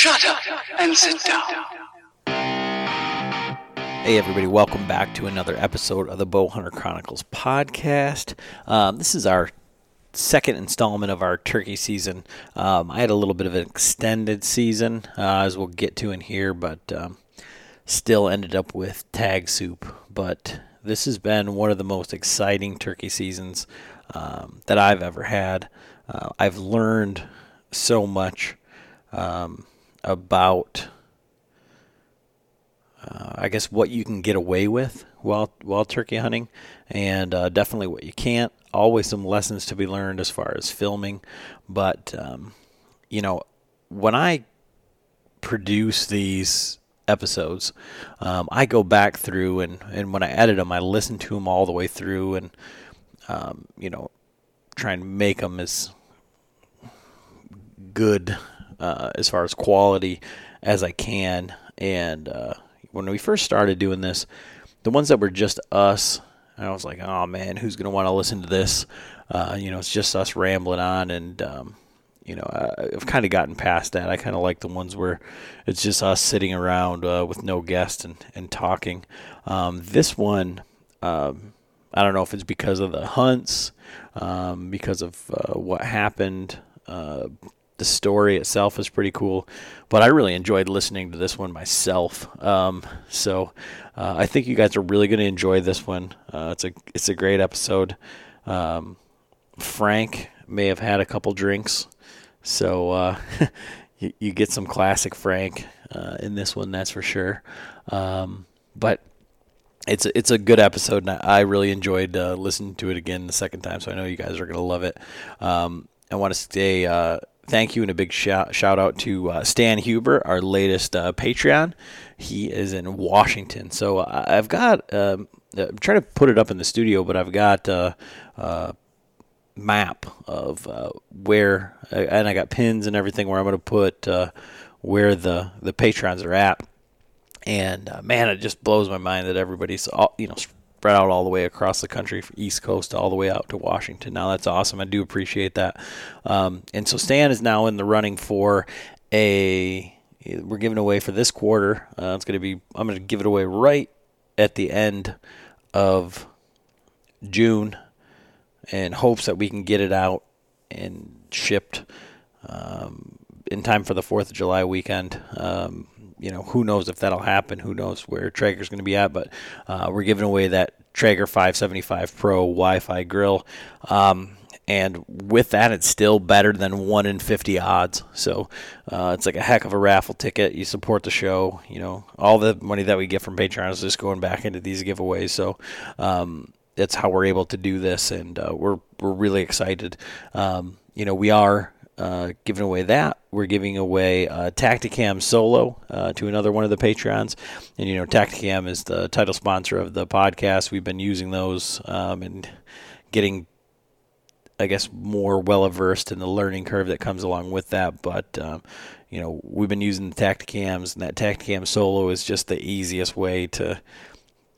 Shut up and sit down. Hey, everybody, welcome back to another episode of the Bowhunter Chronicles podcast. Um, this is our second installment of our turkey season. Um, I had a little bit of an extended season, uh, as we'll get to in here, but um, still ended up with tag soup. But this has been one of the most exciting turkey seasons um, that I've ever had. Uh, I've learned so much um, about uh, I guess what you can get away with while while turkey hunting, and uh, definitely what you can't. Always some lessons to be learned as far as filming, but um, you know when I produce these episodes, um, I go back through and and when I edit them, I listen to them all the way through, and um, you know try and make them as good uh, as far as quality as I can. And uh, when we first started doing this, the ones that were just us, I was like, oh man, who's going to want to listen to this? Uh, you know, it's just us rambling on. And, um, you know, I, have kind of gotten past that. I kind of like the ones where it's just us sitting around uh, with no guest and, and talking. Um, this one, um, I don't know if it's because of the hunts, um, because of uh, what happened uh, the story itself is pretty cool, but I really enjoyed listening to this one myself. Um, so uh, I think you guys are really going to enjoy this one. Uh, it's a it's a great episode. Um, Frank may have had a couple drinks, so uh, you, you, get some classic Frank uh, in this one, that's for sure. Um, but it's a, it's a good episode, and I really enjoyed uh, listening to it again the second time. So I know you guys are going to love it. Um, I want to say uh, thank you and a big shout, shout out to uh, Stan Huber, our latest uh, Patreon. He is in Washington. So uh, I've got, um, I'm trying to put it up in the studio, but I've got a uh, uh, map of uh, where, and I got pins and everything where I'm going to put where the, the patrons are at. And man, it just blows my mind that everybody's, all, you know, spread out all the way across the country, from East Coast all the way out to Washington. Now that's awesome. I do appreciate that. Um, and so Stan is now in the running for a. We're giving away for this quarter. Uh, it's going to be. I'm going to give it away right at the end of June, in hopes that we can get it out and shipped um, in time for the Fourth of July weekend. Um, you know, who knows if that'll happen? Who knows where Traeger's going to be at? But uh, we're giving away that Traeger 575 Pro Wi-Fi grill. Um, and with that, it's still better than one in 50 odds. So uh, it's like a heck of a raffle ticket. You support the show. You know, all the money that we get from Patreon is just going back into these giveaways. So um, that's how we're able to do this, and uh, we're we're really excited. Um, you know, we are uh, giving away that. We're giving away uh, Tactacam Solo uh, to another one of the Patreons. And, you know, Tactacam is the title sponsor of the podcast. We've been using those um, and getting, I guess, more well versed in the learning curve that comes along with that. But, um, you know, we've been using the Tactacams, and that Tactacam Solo is just the easiest way to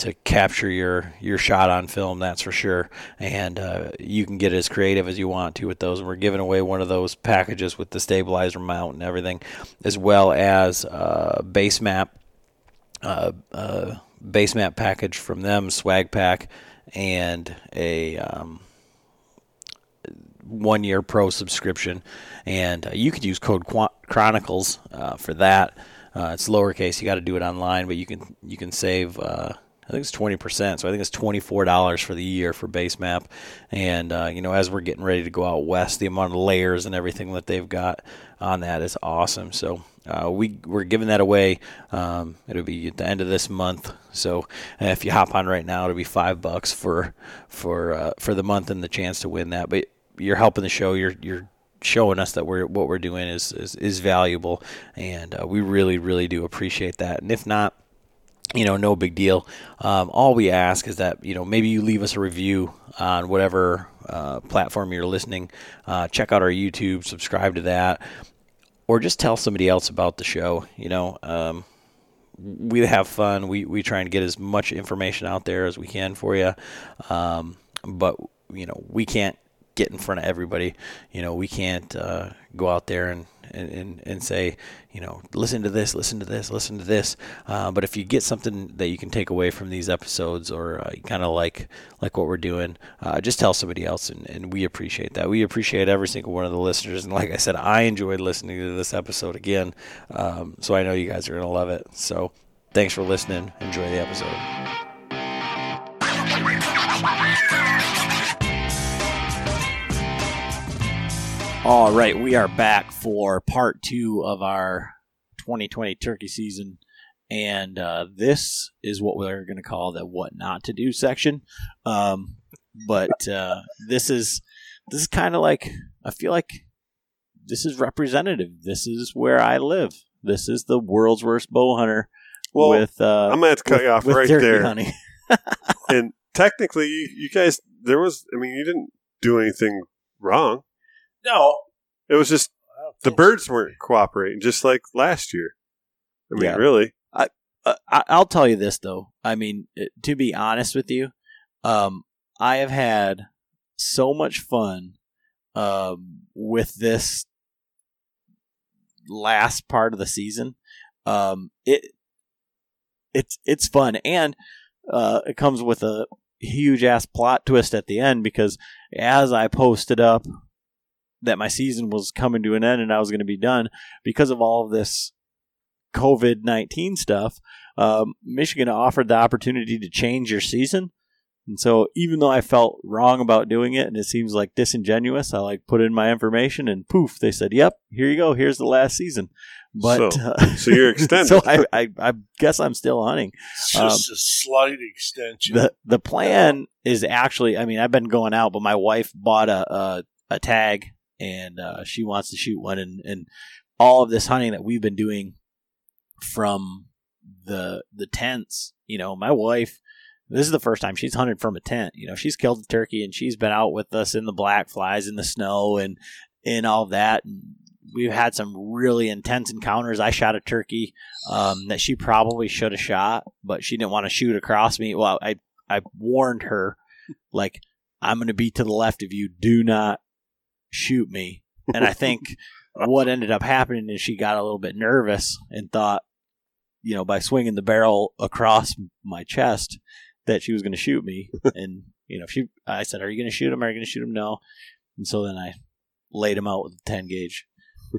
to capture your your shot on film. That's for sure. And uh, you can get as creative as you want to with those. And we're giving away one of those packages with the stabilizer mount and everything, as well as uh, BaseMap, uh, uh, BaseMap package from them, swag pack, and a. Um, one year pro subscription, and uh, you could use code Chronicles uh, for that. Uh, it's lowercase. You got to do it online, but you can you can save uh, I think it's twenty percent. So I think it's twenty four dollars for the year for BaseMap. And uh, you know, as we're getting ready to go out west, the amount of layers and everything that they've got on that is awesome. So uh, we we're giving that away. Um, it'll be at the end of this month. So if you hop on right now, it'll be five bucks for for uh, for the month and the chance to win that. But you're helping the show. You're you're showing us that we're what we're doing is is, is valuable, and uh, we really really do appreciate that. And if not you know, no big deal. Um, all we ask is that you know maybe you leave us a review on whatever uh, platform you're listening. Uh, check out our YouTube, subscribe to that, or just tell somebody else about the show. You know, um, we have fun. We we try and get as much information out there as we can for you, um, but you know we can't get in front of everybody. You know, we can't uh, go out there and, and, and, and, say, you know, listen to this, listen to this, listen to this. Uh, but if you get something that you can take away from these episodes or uh, kind of like like what we're doing, uh, just tell somebody else, and, and we appreciate that. We appreciate every single one of the listeners. And like I said, I enjoyed listening to this episode again, um, so I know you guys are going to love it. So thanks for listening. Enjoy the episode. All right, we are back for part two of our 2020 turkey season, and uh, this is what we're going to call the "what not to do" section. Um, but uh, this is this is kind of like I feel like this is representative. This is where I live. This is the world's worst bow hunter. Well, with uh, I'm gonna have to cut with- you off right there. hunting. And technically, you guys, there was, I mean, you didn't do anything wrong. No. It was just the birds weren't cooperating, just like last year. I mean, Yeah. really. uh, I, I'll tell you this though. I mean, uh, to be honest with you, um, I have had so much fun um, with this last part of the season. Um, it it's it's fun, and uh, it comes with a huge ass plot twist at the end because as I posted up that my season was coming to an end and I was going to be done because of all of this COVID 19 stuff, um, Michigan offered the opportunity to change your season. And so, even though I felt wrong about doing it and it seems like disingenuous, I like put in my information and poof, they said, "Yep, here you go. Here's the last season." But So- uh, so you're extended. so I, I, I guess I'm still hunting. It's just a slight extension. the The plan is actually, I mean, I've been going out, but my wife bought a a, a tag and uh, she wants to shoot one, and and all of this hunting that we've been doing from the the tents. You know, my wife. This is the first time she's hunted from a tent. You know, she's killed a turkey and she's been out with us in the black flies in the snow and and all that. And we've had some really intense encounters. I shot a turkey um, that she probably should have shot, but she didn't want to shoot across me. Well, I I warned her, like, I'm going to be to the left of you. Do not shoot me. And I think what ended up happening is she got a little bit nervous and thought, you know, by swinging the barrel across my chest, that she was going to shoot me. and you know, she, I said, "Are you going to shoot him? Are you going to shoot him?" No. And so then I laid him out with a ten gauge,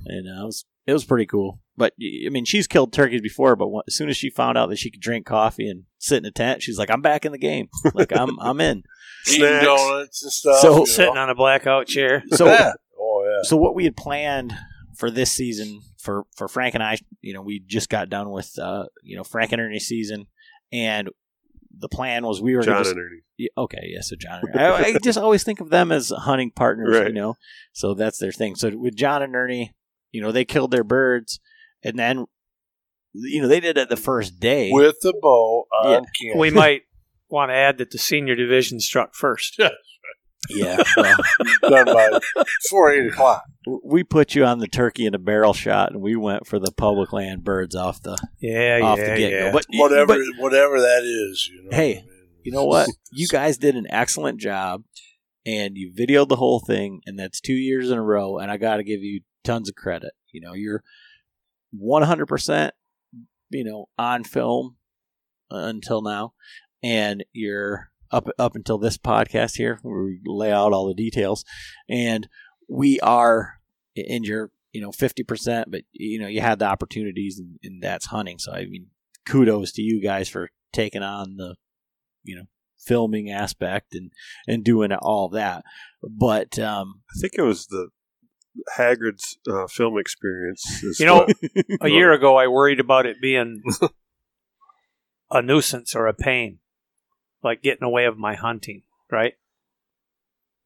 and uh, I was it was pretty cool. But I mean, she's killed turkeys before, but as soon as she found out that she could drink coffee and sit in a tent, she's like, "I'm back in the game. Like I'm I'm in." Eating Snacks. donuts and stuff. So- you know. Sitting on a blackout chair. So yeah. Oh yeah. so what we had planned for this season for for Frank and I, you know, we just got done with uh, you know Frank and Ernie season, and the plan was we were John gonna just, and Ernie. yeah, okay, yeah. So John, and Ernie. I, I just always think of them as hunting partners, Right. you know. So that's their thing. So with John and Ernie, you know, they killed their birds, and then you know they did it the first day. With the bow on Yeah. camera. We might want to add that the senior division struck first. yeah, well, done by four eight o'clock. we put you on the turkey and a barrel shot, and we went for the public land birds off the Yeah, off yeah, the get go. yeah. But Whatever but whatever that is, you know. Hey, I mean? you know what? You guys did an excellent job, and you videoed the whole thing, and that's two years in a row. And I got to give you tons of credit. You know, you're 100 percent, you know, on film uh, until now, and you're up up until this podcast here, where we lay out all the details, and we are in your you know 50 percent, but you know you had the opportunities, and, and that's hunting. So I mean, kudos to you guys for taking on the you know filming aspect and and doing all that but um I think it was the Haggard's uh, film experience. You know, a year ago, I worried about it being a nuisance or a pain, like getting away of my hunting, right?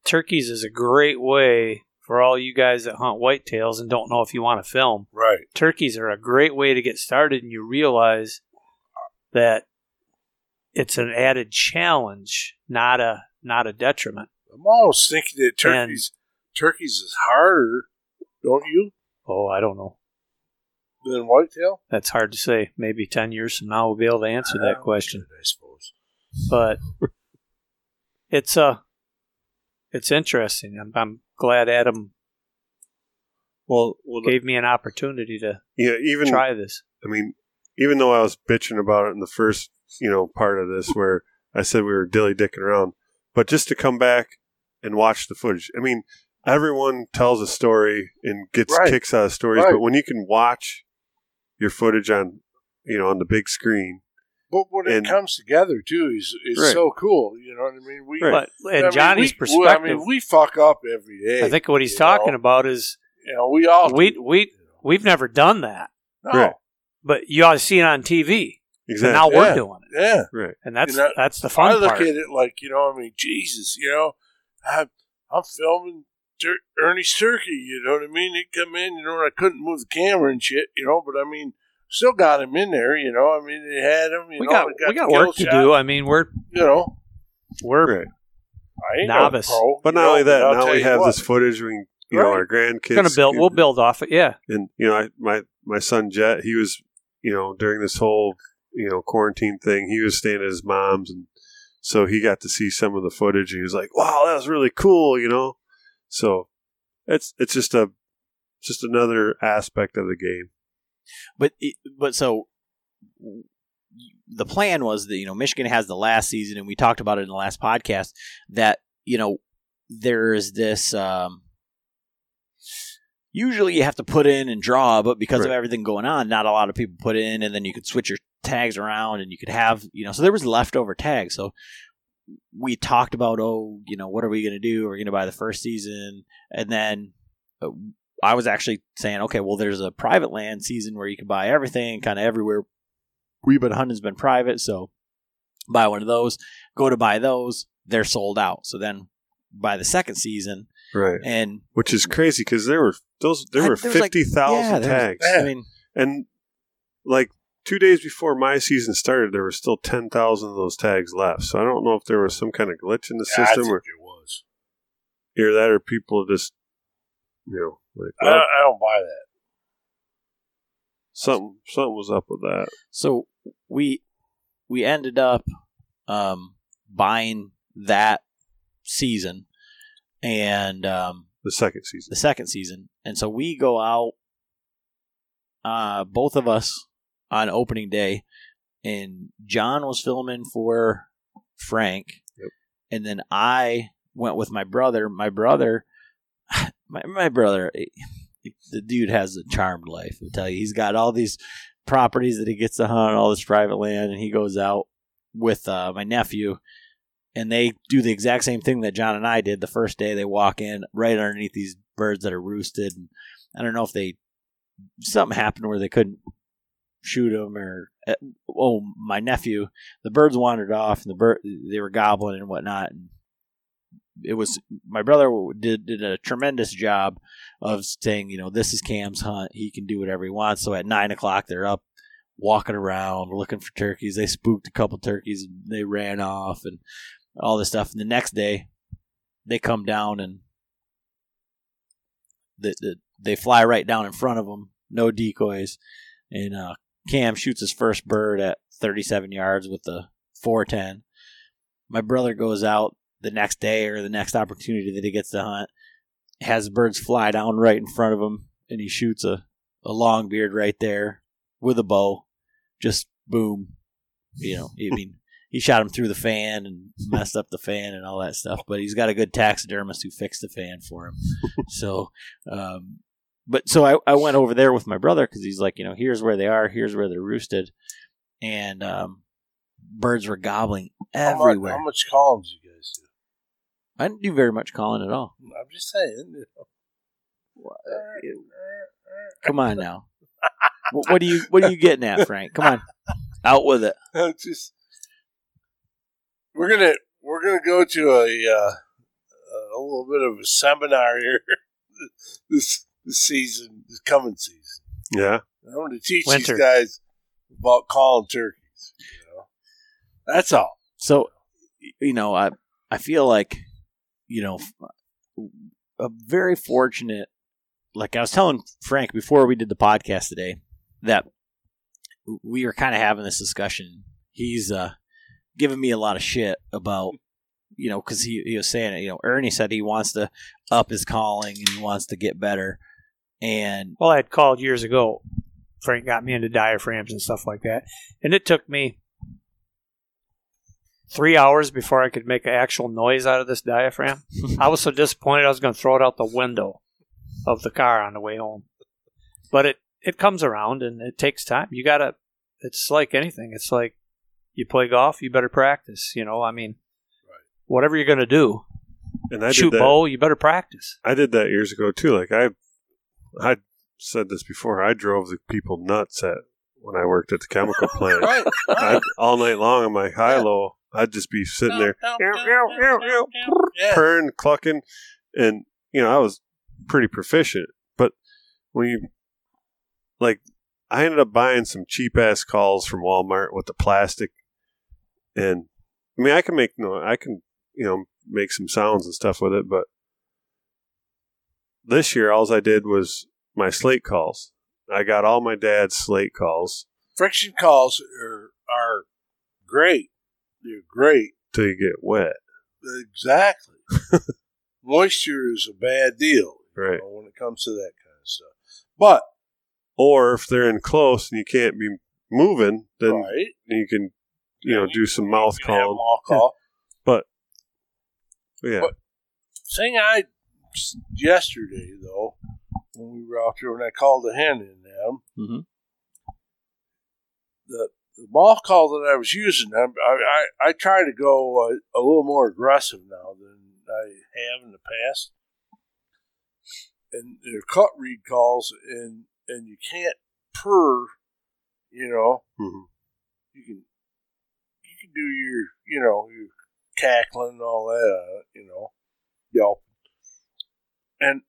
Turkeys is a great way for all you guys that hunt whitetails and don't know if you want to film. right. Turkeys are a great way to get started, and you realize that it's an added challenge, not a not a detriment. I'm almost thinking that turkeys turkeys is harder, don't you, Oh, I don't know. than whitetail? That's hard to say. Maybe ten years from now we'll be able to answer that Oh, question. I suppose. but it's a it's interesting. I'm, I'm glad Adam Well, well, gave me an opportunity to yeah, even try this. I mean, even though I was bitching about it in the first, you know, part of this where I said we were dilly dicking around, but just to come back and watch the footage. I mean, everyone tells a story and gets Right. kicks out of stories, Right. but when you can watch your footage on, you know, on the big screen, But when And- it comes together too, is is Right. so cool. You know what I mean? We, Right. But in I mean, Johnny's we- perspective, I mean, we fuck up every day. I think what he's talking know? about is You know, we all we do, we you know. we've never done that, No. Right. but you ought to see it on TV. And exactly, now we're Yeah. doing it, Yeah. right, and that's You know, that's the fun. I fun look part. at it like you know, I mean, Jesus, you know, I'm, I'm filming Tur- Ernie's turkey. You know what I mean? He come in, you know, and I couldn't move the camera and shit, you know, but I mean, still got him in there. You know, I mean, they had him. You we know, got they we got work kill to do. I mean, we're You know, we're right. I ain't Novice. no pro. But you not know, only that, I'll now we have what, this footage. We, you know, our grandkids gonna build. We'll build off it. Yeah, and you know, I, my my son Jet, he was, you know, during this whole you know quarantine thing, he was staying at his mom's, and so he got to see some of the footage, and he was like, "Wow, that was really cool," you know. So it's it's just a just another aspect of the game. But it- but so the plan was that you know Michigan has the last season, and we talked about it in the last podcast that you know there's this. Um, usually you have to put in and draw, but because of everything going on, not a lot of people put in, and then you could switch your tags around, and you could have you know so there was leftover tags. So we talked about oh you know what are we going to do? We're going to buy the first season, and then. uh, I was actually saying, okay, well, there's a private land season where you can buy everything, kind of everywhere. We've been hunting's been private, so buy one of those. Go to buy those, they're sold out. So then buy the second season, Right. and Which is crazy because there were those there I- were like- fifty thousand yeah, there was- tags, I mean, and like two days before my season started, there were still ten thousand of those tags left. So I don't know if there was some kind of glitch in the Yeah, I system, think or it was. either that, or people just you know like I, well, I don't buy that. something something was up with that. so we we ended up um, buying that season and um, The second season, the second season, and so we go out, uh, both of us on opening day, and John was filming for Frank, Yep. and then I went with my brother. My brother, my my brother, eh, the dude has a charmed life. I tell you, he's got all these properties that he gets to hunt, all this private land, and he goes out with uh, my nephew and they do the exact same thing that John and I did the first day. They walk in right underneath these birds that are roosted. And I don't know if they something happened where they couldn't shoot them or uh, oh my nephew the birds wandered off and the bird they were gobbling and whatnot and it was my brother did did a tremendous job of saying you know this is Cam's hunt he can do whatever he wants so at nine o'clock they're up walking around looking for turkeys they spooked a couple turkeys they ran off and all this stuff. And the next day, they come down and the, the, they fly right down in front of them, no decoys. And uh, Cam shoots his first bird at 37 yards with the 410. My brother goes out the next day or the next opportunity that he gets to hunt, has birds fly down right in front of him, and he shoots a, a long beard right there with a bow. Just boom. You know, I mean, he shot him through the fan and messed up the fan and all that stuff. But he's got a good taxidermist who fixed the fan for him. so, um, but so I, I went over there with my brother because he's like, you know, here's where they are, here's where they're roosted, and um, birds were gobbling How much- everywhere. How much calling do you guys do? I didn't do very much calling at all. I'm just saying. Come on now. what, what are you What are you getting at, Frank? Come on, out with it. It's just we're gonna we're gonna go to a uh, a little bit of a seminar here this this season, the coming season. Yeah, I'm going to teach Winter. these guys about calling turkeys. You know, that's all. So, you know, I I feel like, you know, a very fortunate. Like I was telling Frank before we did the podcast today, that we were kind of having this discussion. He's uh, giving me a lot of shit about you know, because he, he was saying it. You know, Ernie said he wants to up his calling and he wants to get better. And Well, I had called years ago. Frank got me into diaphragms and stuff like that, and it took me three hours before I could make an actual noise out of this diaphragm. I was so disappointed I was going to throw it out the window of the car on the way home. But it it comes around and it takes time. You gotta. It's like anything. It's like you play golf. You better practice. You know. I mean, whatever you're going to do, And I shoot bow. You better practice. I did that years ago too. Like I, I said this before. I drove the people nuts at when I worked at the chemical plant. Right. I'd, all night long on my high low, I'd just be sitting there purring, clucking, and you know I was pretty proficient. But when you like, I ended up buying some cheap ass calls from Walmart with the plastic, and I mean I can make no, I can you know make some sounds and stuff with it, but this year all I did was my slate calls. I got all my dad's slate calls Friction calls are are great. They're great. till you get wet, Exactly. Moisture is a bad deal right? know, when it comes to that kind of stuff. But Or if they're in close and you can't be moving, then right, you can you know do some mouth you calling. mouth call. But. Yeah, But- Thing I yesterday though, when we were out there, when I called the hen in them, Mhm. the the ball call that I was using, I I, I try to go a, a little more aggressive now than I have in the past, and they're cut reed calls, and and you can't purr, you know, Mhm. you can you can do your you know your cackling and all that, uh, you know, yelp, and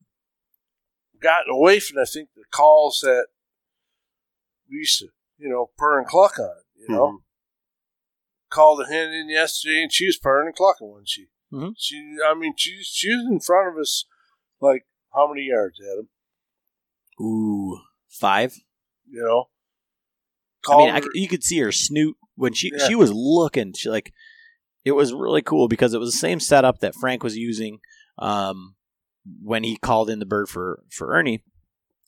gotten away from I think the calls that we used to you know purr and cluck on, you know. Mhm. Called a hen in yesterday, and she was purring and clucking, wasn't she? Mhm. She, I mean, she she was in front of us, like how many yards, Adam? ooh, five. You know. I mean, I you could see her snood when she Yeah. she was looking. She like it was really cool because it was the same setup that Frank was using um, when he called in the bird for for Ernie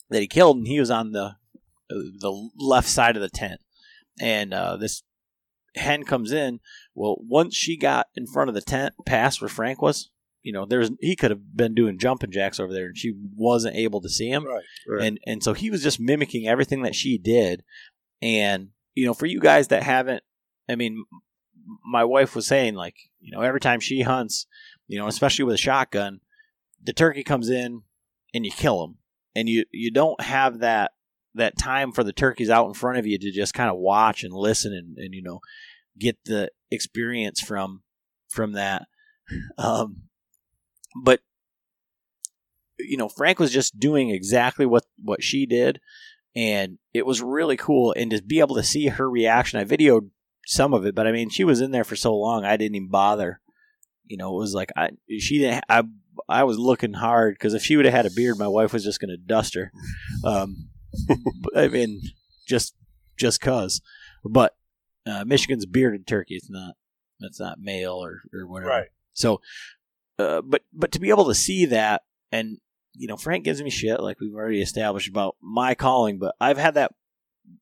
that he killed, and he was on the the left side of the tent, and uh, this hen comes in. Well, once she got in front of the tent, past where Frank was, you know, there's he could have been doing jumping jacks over there, and she wasn't able to see him right. Right. and and so he was just mimicking everything that she did and you know for you guys that haven't i mean my wife was saying like you know every time she hunts you know especially with a shotgun the turkey comes in and you kill him. And you you don't have that that time for the turkeys out in front of you to just kind of watch and listen and, and you know get the experience from from that. Um but you know frank was just doing exactly what what she did. And it was really cool. And to be able to see her reaction i videoed some of it but i mean she was in there for so long i didn't even bother. You know it was like i she didn't i i was looking hard because if she would have had a beard my wife was just going to dust her. Um i mean just just cuz but uh, michigan's bearded turkey it's not it's not male or or whatever. Right. so uh, but but to be able to see that and you know frank gives me shit like we've already established about my calling but i've had that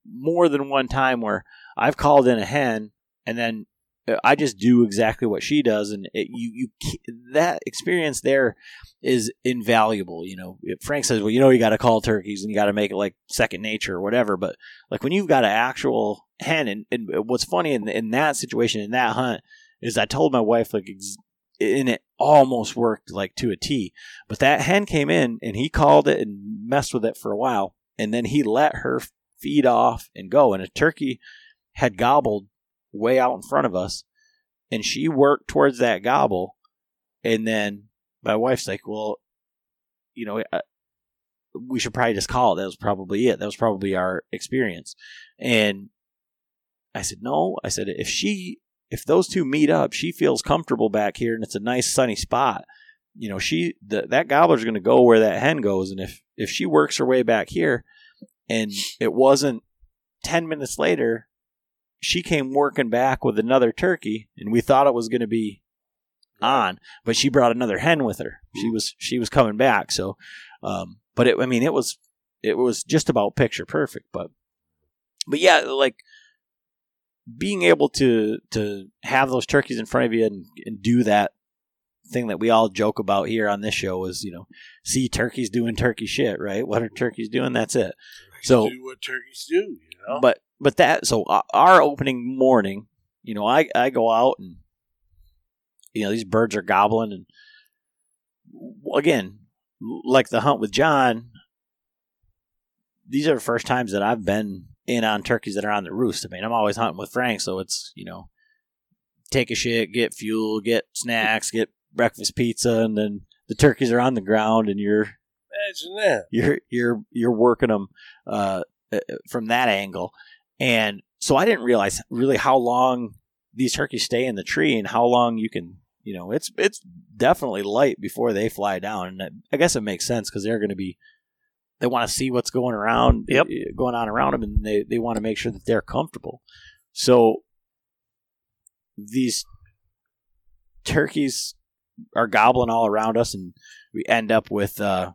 more than one time where i've called in a hen and then Uh, i just do exactly what she does and it, you you that experience there is invaluable you know frank says well you know you got to call turkeys and you got to make it like second nature or whatever but like when you've got an actual hen and, and uh, what's funny in, in that situation in that hunt is i told my wife like ex- and it almost worked like to a T. But that hen came in and he called it and messed with it for a while, and then he let her feed off and go. And a turkey had gobbled way out in front of us, and she worked towards that gobble, and then my wife's like, "Well, you know." uh, we should probably just call it. That was probably it. That was probably our experience. And I said, no. I said, if she if those two meet up, she feels comfortable back here, and it's a nice sunny spot. You know, she the, that gobbler's going to go where that hen goes, and if if she works her way back here, and it wasn't ten minutes later, she came working back with another turkey, and we thought it was going to be on, but she brought another hen with her. She was she was coming back. So, um, but it, I mean, it was it was just about picture perfect. But but yeah, like being able to to have those turkeys in front of you and, and do that thing that we all joke about here on this show is you know see turkeys doing turkey shit right what are turkeys doing that's it so do what turkeys do, you know. but but that so uh, our opening morning you know i i go out and you know these birds are gobbling and again like the hunt with john these are the first times that i've been in on turkeys that are on the roost i mean i'm always hunting with frank so it's you know take a shit get fuel get snacks get breakfast pizza and then the turkeys are on the ground and you're Imagine that. you're you're you're working them uh, uh, from that angle, and so I didn't realize really how long these turkeys stay in the tree and how long you can you know it's it's definitely light before they fly down, and I- guess it makes sense because they're going to be they want to see what's going around Yep. uh, going on around them, and they they want to make sure that they're comfortable. So these turkeys are gobbling all around us, and we end up with uh,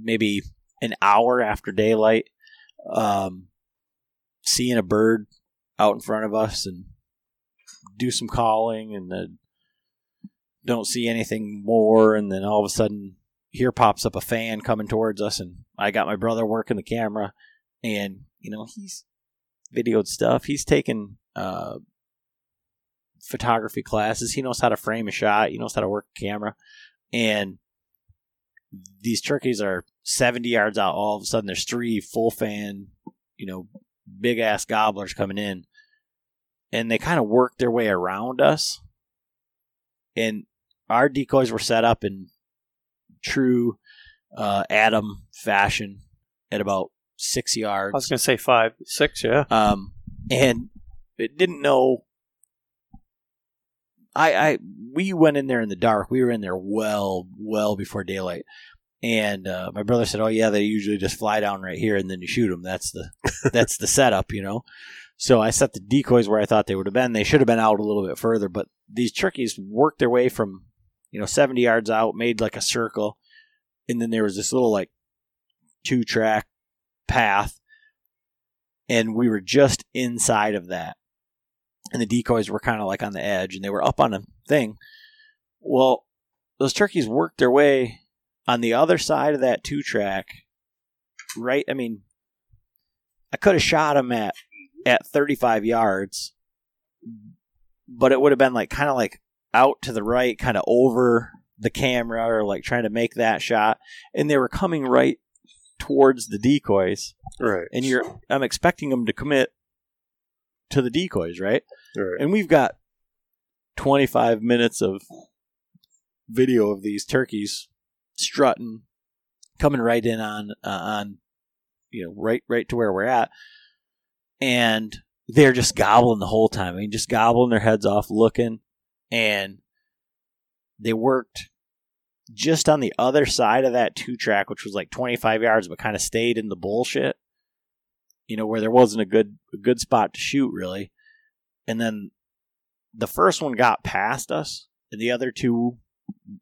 maybe an hour after daylight, um, seeing a bird out in front of us and do some calling, and then don't see anything more, and then all of a sudden, here pops up a fan coming towards us, and I got my brother working the camera, and you know he's videoed stuff. He's taken uh, photography classes. He knows how to frame a shot. He knows how to work a camera, and these turkeys are 70 yards out. All of a sudden, there's three full fan, you know, big ass gobblers coming in, and they kind of work their way around us. And our decoys were set up in true uh, Adam fashion at about six yards. I was going to say five, six, yeah. Um, and it didn't know. I, I, we went in there in the dark. We were in there well, well before daylight. And uh, my brother said, "Oh yeah, they usually just fly down right here, and then you shoot them. That's the, that's the setup, you know." So I set the decoys where I thought they would have been. They should have been out a little bit further, but these turkeys worked their way from, you know, seventy yards out, made like a circle, and then there was this little like two track path and we were just inside of that. And the decoys were kind of like on the edge, and they were up on a thing. Well, those turkeys worked their way on the other side of that two track. Right, I mean, I could have shot them at at 35 yards, but it would have been like kind of like out to the right, kind of over the camera, or like trying to make that shot. And they were coming right towards the decoys Right. and you're I'm expecting them to commit to the decoys, right? Right. And we've got 25 minutes of video of these turkeys strutting, coming right in on uh, on you know right right to where we're at, and they're just gobbling the whole time. I mean, just gobbling their heads off, looking, and they worked just on the other side of that two track, which was like 25 yards, but kind of stayed in the bullshit. You know, where there wasn't a good a good spot to shoot really. And then the first one got past us, and the other two,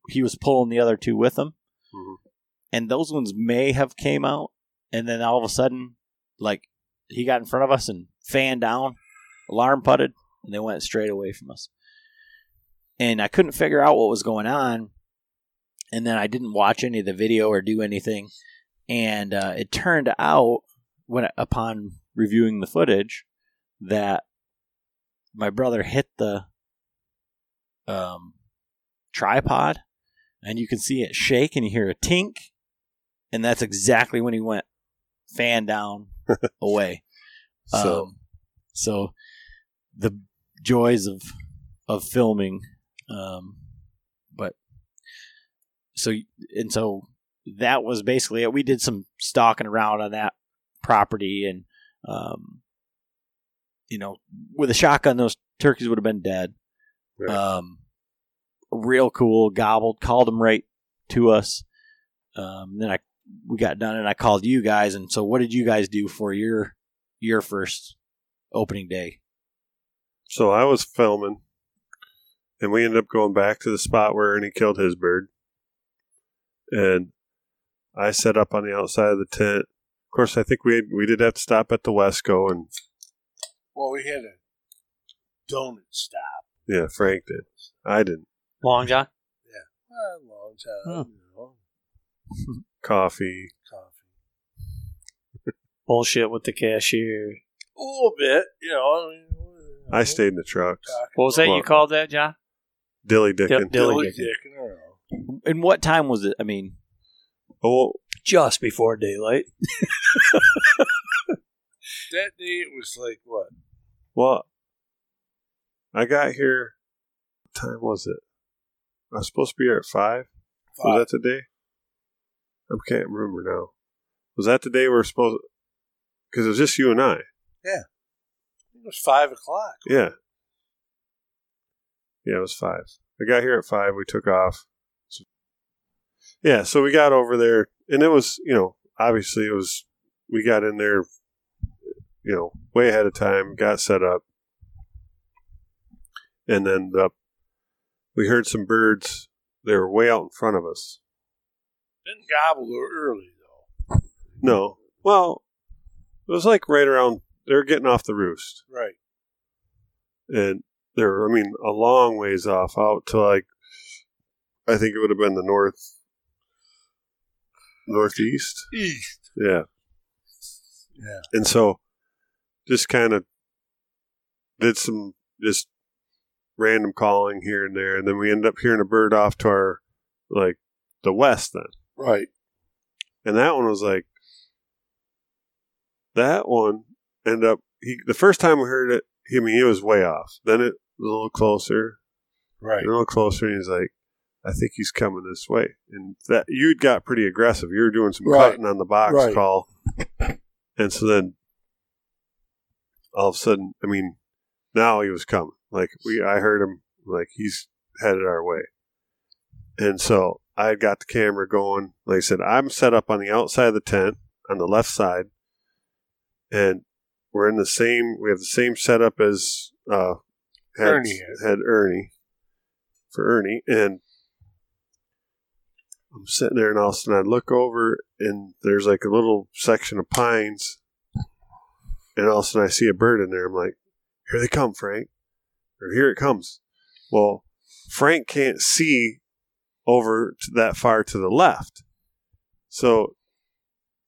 he was pulling the other two with him, Mhm. and those ones may have came out, and then all of a sudden, like he got in front of us and fanned down, alarm putted, and they went straight away from us. And I couldn't figure out what was going on, and then I didn't watch any of the video or do anything, and uh, it turned out when upon reviewing the footage that my brother hit the um, tripod, and you can see it shake, and you hear a tink, and that's exactly when he went fan down away. So Um, so the joys of of filming, um, but so and so that was basically it. We did some stalking around on that property, and um, you know, with a shotgun, those turkeys would have been dead. Right. Um, real cool, gobbled, called them right to us. Um, then I we got done, and I called you guys. And so, what did you guys do for your your first opening day? So I was filming, and we ended up going back to the spot where Ernie killed his bird. And I set up on the outside of the tent. Of course, I think we had, we did have to stop at the Wesco, and Well, we had a donut stop. yeah, Frank did. I didn't. Long John. Yeah. A long time, hmm. you know. Coffee. Coffee. Bullshit with the cashier. A little bit, you know. I, mean, I stayed in the truck. What was that you Well- called that, John? Dilly dickin'. Dilly Dilly dickin'. dickin', I don't know. And what time was it? I mean, Oh, Just before daylight. That day it was like what? well, I got here. What time was it? I was supposed to be here at five. Was that the day? I can't remember now. Was that the day we were supposed? Because it was just you and I. Yeah. It was five o'clock. Yeah. Yeah, it was five. I got here at five. We took off. So- yeah, so we got over there, and it was, you know, obviously it was. We got in there, you know, way ahead of time. Got set up, and then the, we heard some birds. They were way out in front of us. Didn't gobble early though. No, well, it was like right around. They were getting off the roost. Right. and they're I mean a long ways off out to like I think it would have been the north northeast. East. Yeah. Yeah. And so just kind of did some just random calling here and there and then we ended up hearing a bird off to our like the west then. Right. And that one was like that one ended up he the first time we heard it, he, I mean he was way off. Then it was a little closer Right. a little closer, and he's like, "I think he's coming this way." And that you'd got pretty aggressive. You were doing some Right. cutting on the box Right. call, and so then all of a sudden, I mean, now he was coming. Like we, I heard him. Like he's headed our way, and so I got the camera going. Like I said, I'm set up on the outside of the tent on the left side, and we're in the same. We have the same setup as uh, had, Ernie had. had Ernie for Ernie, and I'm sitting there, and all of a sudden I look over, and there's like a little section of pines, and all of a sudden I see a bird in there. I'm like, "Here they come, Frank!" Or "Here it comes." Well, Frank can't see over to that far to the left, so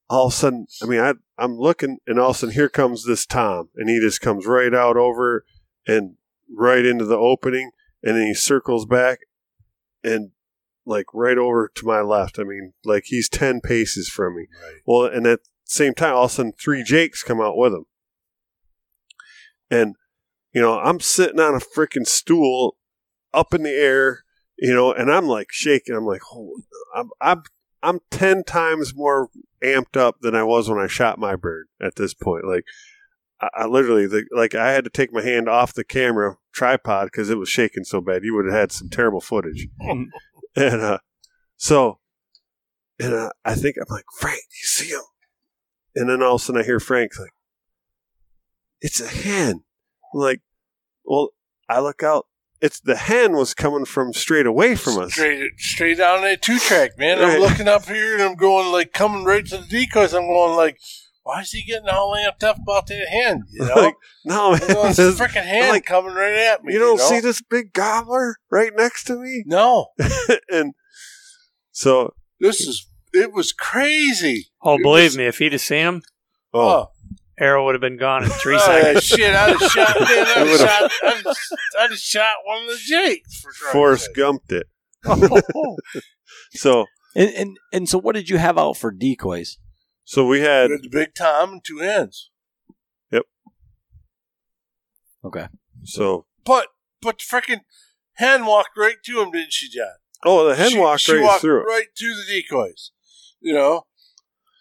all of a sudden, I mean, I I'm looking, and all of a sudden here comes this Tom, and he just comes right out over and right into the opening and then he circles back and like right over to my left. I mean, like he's 10 paces from me. Right. Well, and at the same time, all of a sudden, three Jakes come out with him. And, you know, I'm sitting on a freaking stool up in the air, you know, and I'm like shaking. I'm like, oh, I'm, I'm, I'm 10 times more amped up than I was when I shot my bird at this point. Like, I, I literally, the, like, I had to take my hand off the camera tripod because it was shaking so bad. You would have had some terrible footage. and, uh, so, and uh, I think I'm like, Frank, you see him? And then all of a sudden I hear Frank's like, it's a hen. I'm like, well, I look out. It's the hen was coming from straight away from us. Straight, straight down that two track, man. I'm looking up here and I'm going like coming right to the decoys. I'm going like, why is he getting all amped up about that hand? You know, Like, no, man. it's this- a freaking hand like, coming right at me. you don't know? see this big gobbler right next to me? No, and so, this is it was crazy. Oh, It believe was- me, if he'd have seen him, oh, oh. Arrow would have been gone in oh, three seconds. yeah, shit! I'd have shot. Man, I'd have shot. I'd, have- I'd have shot one of the Jakes for Christ's Forrest. Gumped it. Oh, So, and, and and so what did you have out for decoys? so we had, With the big Tom and two hens. Yep. Okay. so, But but the freaking hen walked right to him, didn't she, John? oh, the hen she, walked she right walked through right to the decoys. You know,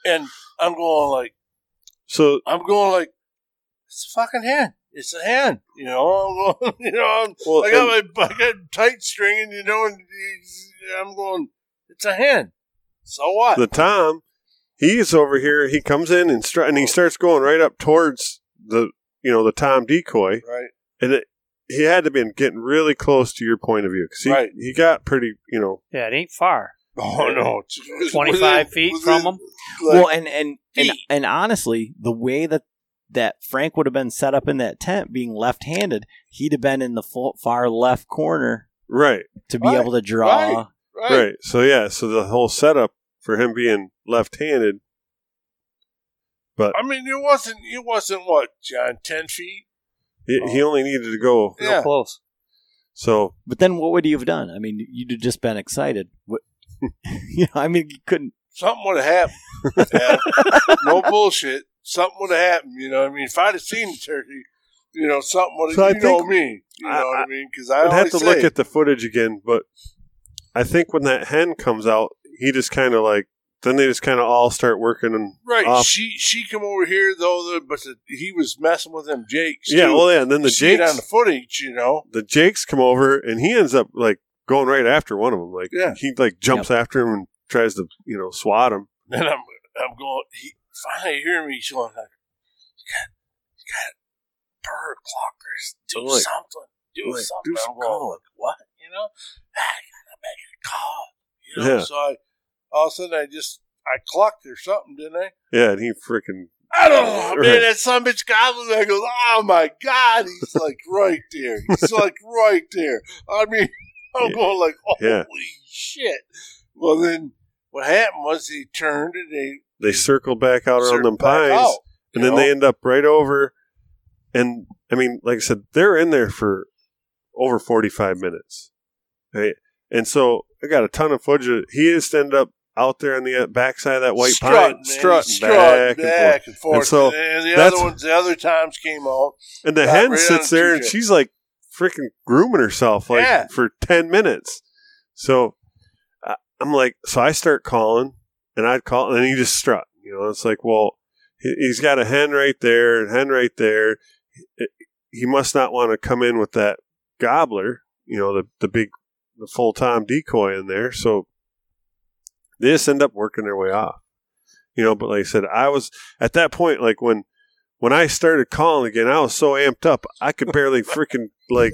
and I'm going like So, I'm going like it's a fucking hen. It's a hen. You know, I'm going, you know, I'm, well, I got and- my I got tight stringing. You know, and I'm going. It's a hen. So what? the Tom, he's over here. He comes in and, str- and he starts going right up towards the, you know, the Tom decoy. right. and it, he had to been getting really close to your point of view because he, Right. he got pretty, you know, Yeah, it ain't far. Oh no, It's- it's 25 feet within, from him? like, well, and and, and feet. and honestly, the way that that Frank would have been set up in that tent, being left-handed, he'd have been in the full, far left corner right, to be Right, able to draw. right. right, right. So yeah, so the whole setup for him being left-handed, but I mean, it wasn't. It wasn't what John ten feet. he, he oh. only needed to go. Real close. So But then, what would you have done? I mean, you'd have just been excited. What, you know, I mean, you couldn't. Something would have happened. Yeah. no bullshit. Something would have happened. You know what I mean? If I'd have seen the turkey, you know, something would have. So I you know think- me. You I- know what I- mean? Because I I'd have to say, look at the footage again, but I think when that hen comes out, he just kind of like then they just kind of all start working and right. off. She she come over here though, the, but the, he was messing with them Jakes. yeah, too. well, yeah, and then the You see it Jakes, on the footage, you know. the Jakes come over, and he ends up like going right after one of them. Like Yeah. he like jumps after him and tries to you know swat him. And I'm I'm going. He finally hear me. He's going like, "You got, you got bird clockers. Do Like- something. Do like, something." do some I'm going, like, what? You know, ah, I gotta make a call. You know, Yeah. so I all of a sudden I just I clucked or something, didn't I? Yeah, and he freaking I don't know, Right. man. That son of a bitch goblin there goes, oh my god, he's like right there. He's like right there. I mean, I'm going like, holy Yeah. shit. Well, then what happened was he turned and they they circle back out around circled them pines, out, and then they end up right over. And I mean, like I said, they're in there for over forty five minutes, right? And so I got a ton of footage. He just ended up out there on the uh, backside of that white strutting, pine, strutting, strutting back, and forth. back and forth. And so and the other ones, the other times came out. And the hen sits there and she's like freaking grooming herself like Yeah. for 10 minutes. So I'm like, so I start calling and I'd call and then he just strut. You know, it's like, well, he- he's got a hen right there and hen right there. He- He must not want to come in with that gobbler, you know, the, the big, the full time decoy in there. So they just end up working their way off. You know, but like I said, I was at that point, like when when I started calling again, I was so amped up, I could barely freaking like,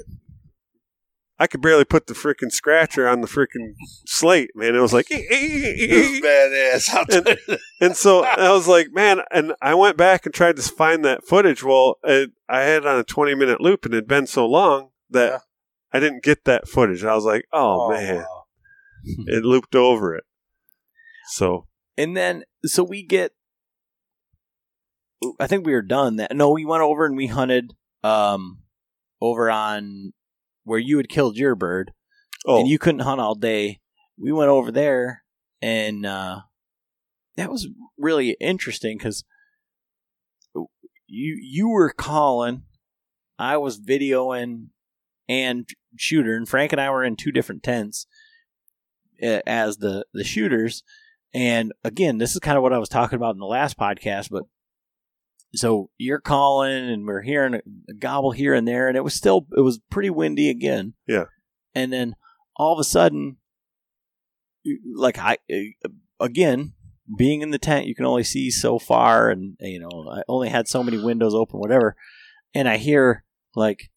I could barely put the freaking scratcher on the freaking slate, man. It was like, It was badass. I'll tell you that. and so I was like, man, and I went back and tried to find that footage. Well, it, I had it on a 20 minute loop and it had been so long that Yeah. I didn't get that footage. I was like, oh, oh man, wow. it looped over it. So, And then, so we get. I think we were done. That no, we went over and we hunted um over on where you had killed your bird, oh, and you couldn't hunt all day. We went over there, and uh that was really interesting because you you were calling, I was videoing and shooter, and Frank and I were in two different tents as the the shooters. And again, this is kind of what I was talking about in the last podcast, but so you're calling and we're hearing a, a gobble here and there, and it was still it was pretty windy again. Yeah. And then all of a sudden, like I eh, again being in the tent, you can only see so far, and eh, you know I only had so many windows open, whatever. And I hear like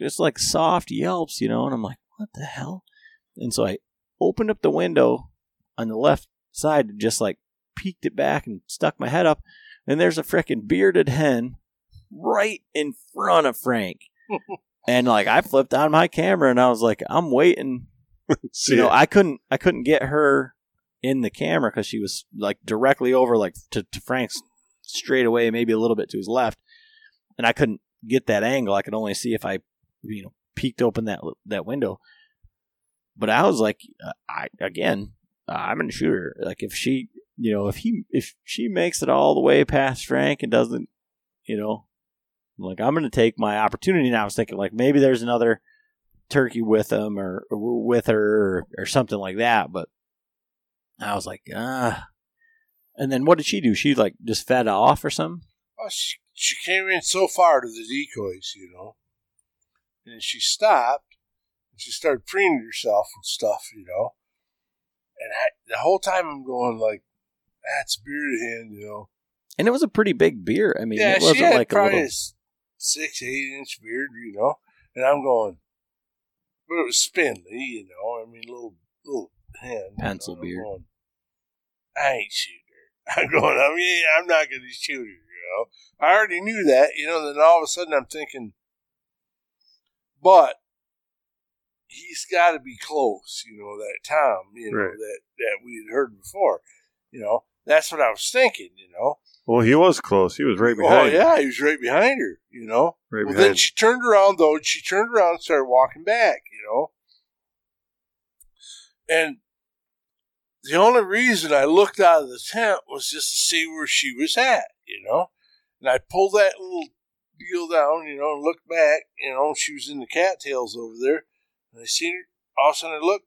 just like soft yelps, you know, and I'm like, what the hell? And so I opened up the window on the left side and just like peeked it back and stuck my head up, and there's a freaking bearded hen right in front of Frank. and like I flipped on my camera and I was like, I'm waiting. You know, it. I couldn't I couldn't get her in the camera because she was like directly over like to, to Frank's straight away, maybe a little bit to his left, and I couldn't get that angle. I could only see if I you know peeked open that that window. But I was like, uh, I again, I'm gonna shoot her. Like if she, you know, if he if she makes it all the way past Frank and doesn't, you know, like I'm gonna take my opportunity. And I was thinking like maybe there's another turkey with him or, or with her or, or something like that. But I was like, ah. And then what did she do? She like just fed off or something. Oh, she, she came in so far to the decoys, you know. And she stopped and she started preening herself and stuff, you know. And I, the whole time I'm going like, that's a bearded hen, you know. And it was a pretty big beer. I mean, yeah, it wasn't she had like a probably little. six, eight inch beard, you know. And I'm going, but it was spindly, you know. I mean, little little hand, Pencil you know, beard. going, I ain't shooting her. I'm going. I mean, I'm not going to shoot her. You know, I already knew that. You know. Then all of a sudden, I'm thinking, but he's got to be close. You know that Tom. You know Right. that that we had heard before. You know, that's what I was thinking. You know. Well, he was close. He was right behind. Oh behind. yeah, he was right behind her. You know. right Well, then she turned around though. and She turned around and started walking back. You know. And the only reason I looked out of the tent was just to see where she was at. You know. And I pulled that little deal down. You know, and looked back. You know, she was in the cattails over there. And I seen her. All of a sudden, I looked,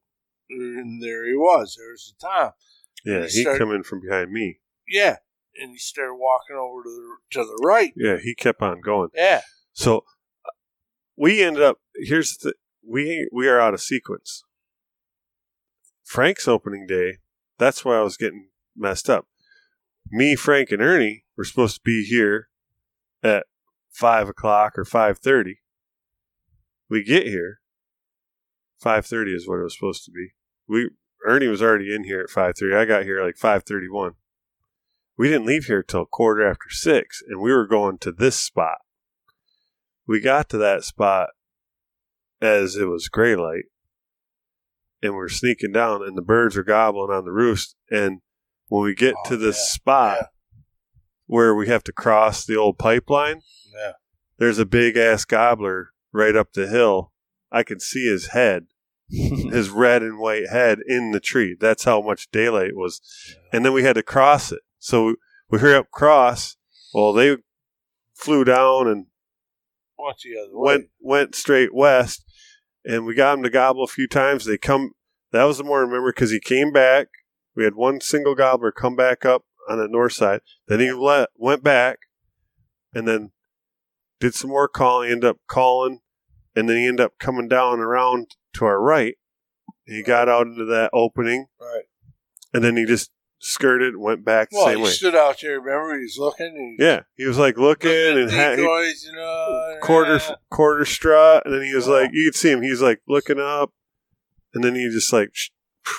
and there he was. There was the Tom. yeah, he he started- come in from behind me. Yeah. And he started walking over to the to the right. Yeah, he kept on going. Yeah. So uh, we ended up. Here's the we we are out of sequence. Frank's opening day. That's why I was getting messed up. Me, Frank, and Ernie were supposed to be here at five o'clock or five thirty. We get here. Five thirty is what it was supposed to be. We Ernie was already in here at five thirty. I got here like five thirty one. We didn't leave here till quarter after six, and we were going to this spot. We got to that spot as it was gray light, and we are sneaking down, and the birds are gobbling on the roost. And when we get Oh, to this yeah, spot yeah. where we have to cross the old pipeline, Yeah. there's a big ass gobbler right up the hill. I can see his head, his red and white head in the tree. That's how much daylight was. And then we had to cross it. So we hurry up cross. Well, they flew down and Went the other way. went went straight west, and we got him to gobble a few times. They come. That was the more I remember because he came back. We had one single gobbler come back up on the north side. Then he let, went back, and then did some more calling. Ended up calling, and then he ended up coming down around to our right. He got out into that opening, Right. and then he just skirted went back the Well, same he way. stood out there. Remember, he was looking. He Yeah, he was like looking and ha- he- decoys, you know, quarter uh, quarter strut, and then he was like, you could see him. He's like looking up, and then he just like,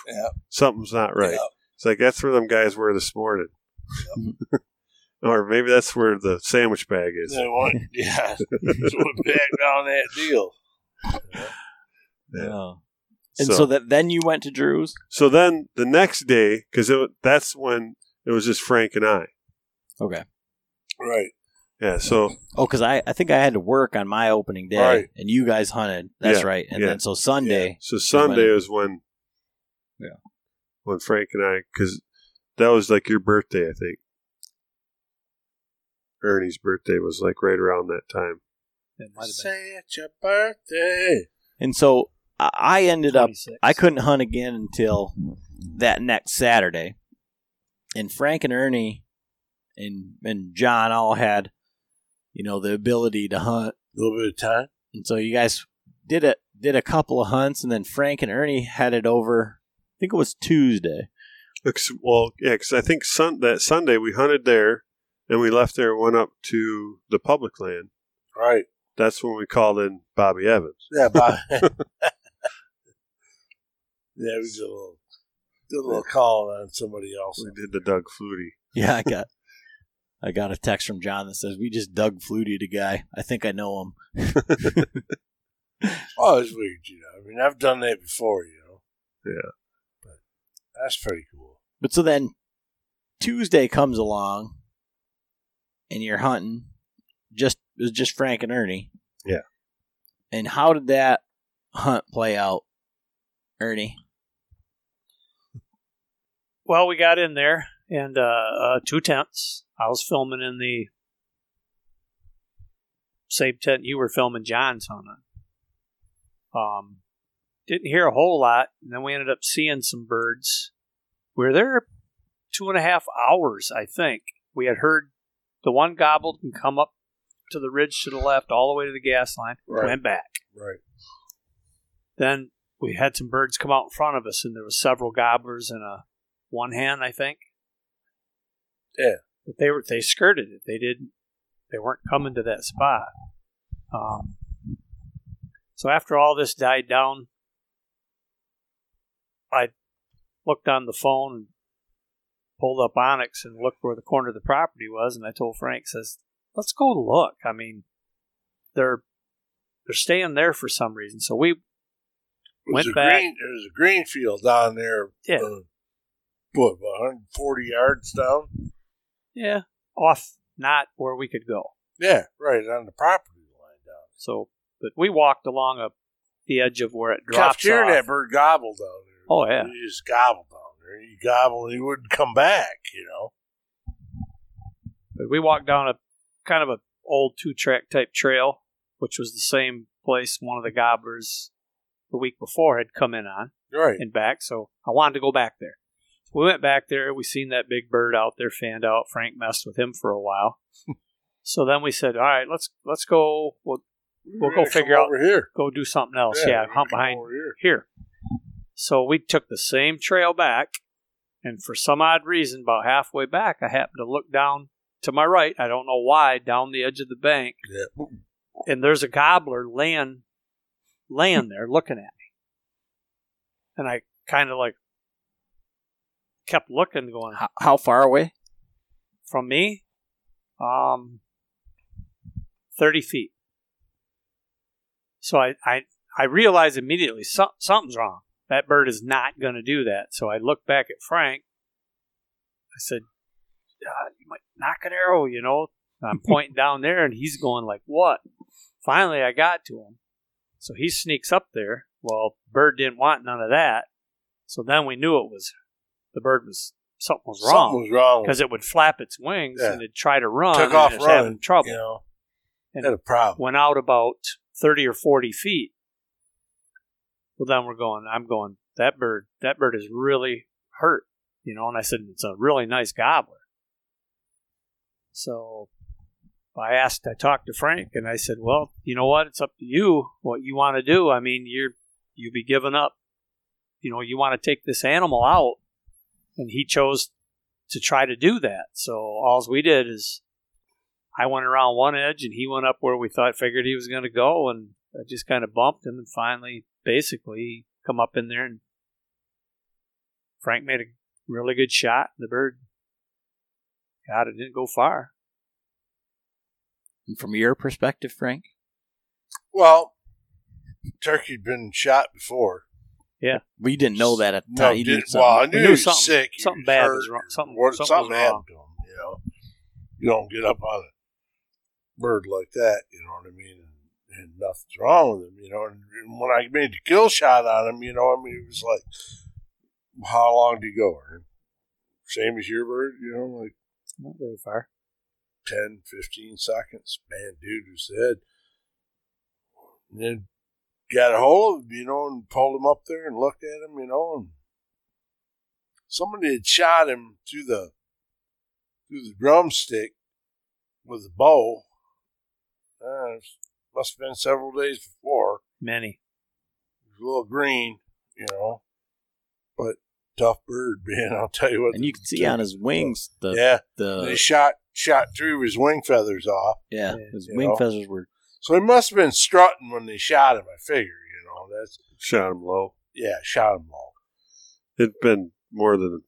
Yeah. something's not right. Yeah. It's like that's where them guys were this morning, or maybe that's where the sandwich bag is. They yeah, so went back down that deal. Yeah. Oh. And so, so, that then you went to Drew's. so then the next day, because that's when it was just Frank and I. Okay. Right. Yeah. So Oh, because I, I think I had to work on my opening day, Right. and you guys hunted. That's Yeah, right. And yeah. then so Sunday, so Sunday when- was when, Yeah. when Frank and I, because that was like your birthday, I think. Ernie's birthday was like right around that time. It might have been Say it's your birthday. and so I, I ended up I couldn't hunt again until that next Saturday. And Frank and Ernie and and John all had, you know, the ability to hunt. A little bit of time. And so you guys did a did a couple of hunts and then Frank and Ernie headed over I think it was Tuesday. Well, yeah, because I think sun- that Sunday we hunted there, and we left there and went up to the public land. Right. That's when we called in Bobby Evans. Yeah, Bob. yeah, we did a little, did a little call on somebody else. We did the Doug Flutie. Yeah, I got I got a text from John that says we just Doug Flutie a guy. I think I know him. Oh, it's weird, you know. I mean, I've done that before, you know. Yeah. But that's pretty cool. But so then Tuesday comes along and you're hunting. Just it was just Frank and Ernie. Yeah. And how did that hunt play out, Ernie? Well, we got in there and uh, uh, two tents. I was filming in the same tent you were filming John's on. Um, didn't hear a whole lot, and then we ended up seeing some birds. We were there two and a half hours, I think. We had heard the one gobbled and come up to the ridge to the left, all the way to the gas line, Right. went back. Right. Then we had some birds come out in front of us, and there was several gobblers and a one hand, I think. Yeah. But they were they skirted it. They didn't. They weren't coming to that spot. Um, so after all this died down, I looked on the phone and pulled up onX and looked where the corner of the property was, and I told Frank, says, "Let's go look." I mean, they're they're staying there for some reason. So we Went back. Green, there's a green field down there. Yeah. Uh, what, 140 yards down? yeah off not where we could go. Yeah, right on the property line down. So, but we walked along a, the edge of where it Kept drops hearing off. that bird gobble down there. Oh, yeah. He just gobbled down there. He gobbled and he wouldn't come back, you know. But we walked down a kind of a old two track type trail, which was the same place one of the gobblers the week before had come in on Right. and back. So I wanted to go back there. We went back there. We seen that big bird out there fanned out. Frank messed with him for a while. so then we said, "All right, let's let's go. We'll We'll go figure out- here. go do something else." Yeah, can hunt behind here. here. So we took the same trail back, and for some odd reason, about halfway back, I happened to look down to my right. I don't know why, down the edge of the bank, Yeah. and there's a gobbler laying, laying there looking at me. And I kind of like kept looking, going How, how far away? from me, um, thirty feet. So I I I realized immediately some, something's wrong. That bird is not going to do that. So I looked back at Frank. I said, uh, "You might knock an arrow," you know. I'm pointing down there, and he's going like, "What?" Finally, I got to him. So he sneaks up there. Well, bird didn't want none of that. So then we knew it was the bird was something was wrong. Something was wrong. because it would flap its wings Yeah. and it'd try to run. Took off it was having running. trouble. You know, And- had a problem. Went out about thirty or forty feet. Well, then we're going. I'm going. That bird. That bird is really hurt. You know. And I said it's a really nice gobbler. So I asked. I talked to Frank, and I said, "Well, you know what? It's up to you. What you want to do. I mean, you're you be giving up. You know, you want to take this animal out." And he chose to try to do that. So all we did is I went around one edge and he went up where we thought figured he was going to go, and I just kind of bumped him, and finally, basically, he come up in there and Frank made a really good shot. And the bird, God, it didn't go far. And from your perspective, Frank? Well, turkey'd been shot before. Yeah, we didn't know that at the No, time. You did, did well, I something- knew, We he was something- sick. something bad hurt, was wrong. Something- what- something something was happened to him. You know, you don't get up on a bird like that. You know what I mean? And, and nothing's wrong with him. You know, and, and when I made the kill shot on him, you know, I mean, it was like, how long did he go? Aaron? Same as your bird, you know, like Not very far. 10, 15 seconds. Man, dude was dead. And then got a hold of him, you know, and pulled him up there and looked at him, you know, and somebody had shot him through the through the drumstick with a bow. Uh, must have been several days before. Many. He was a little green, you know, but tough bird, man. I'll tell you what. And you can see on his wings the yeah, the they shot shot through his wing feathers off. yeah, Yeah. his wing know? feathers were So he must have been strutting when they shot him. I figure, you know, that's Shot him low. yeah, shot him low. It'd been more than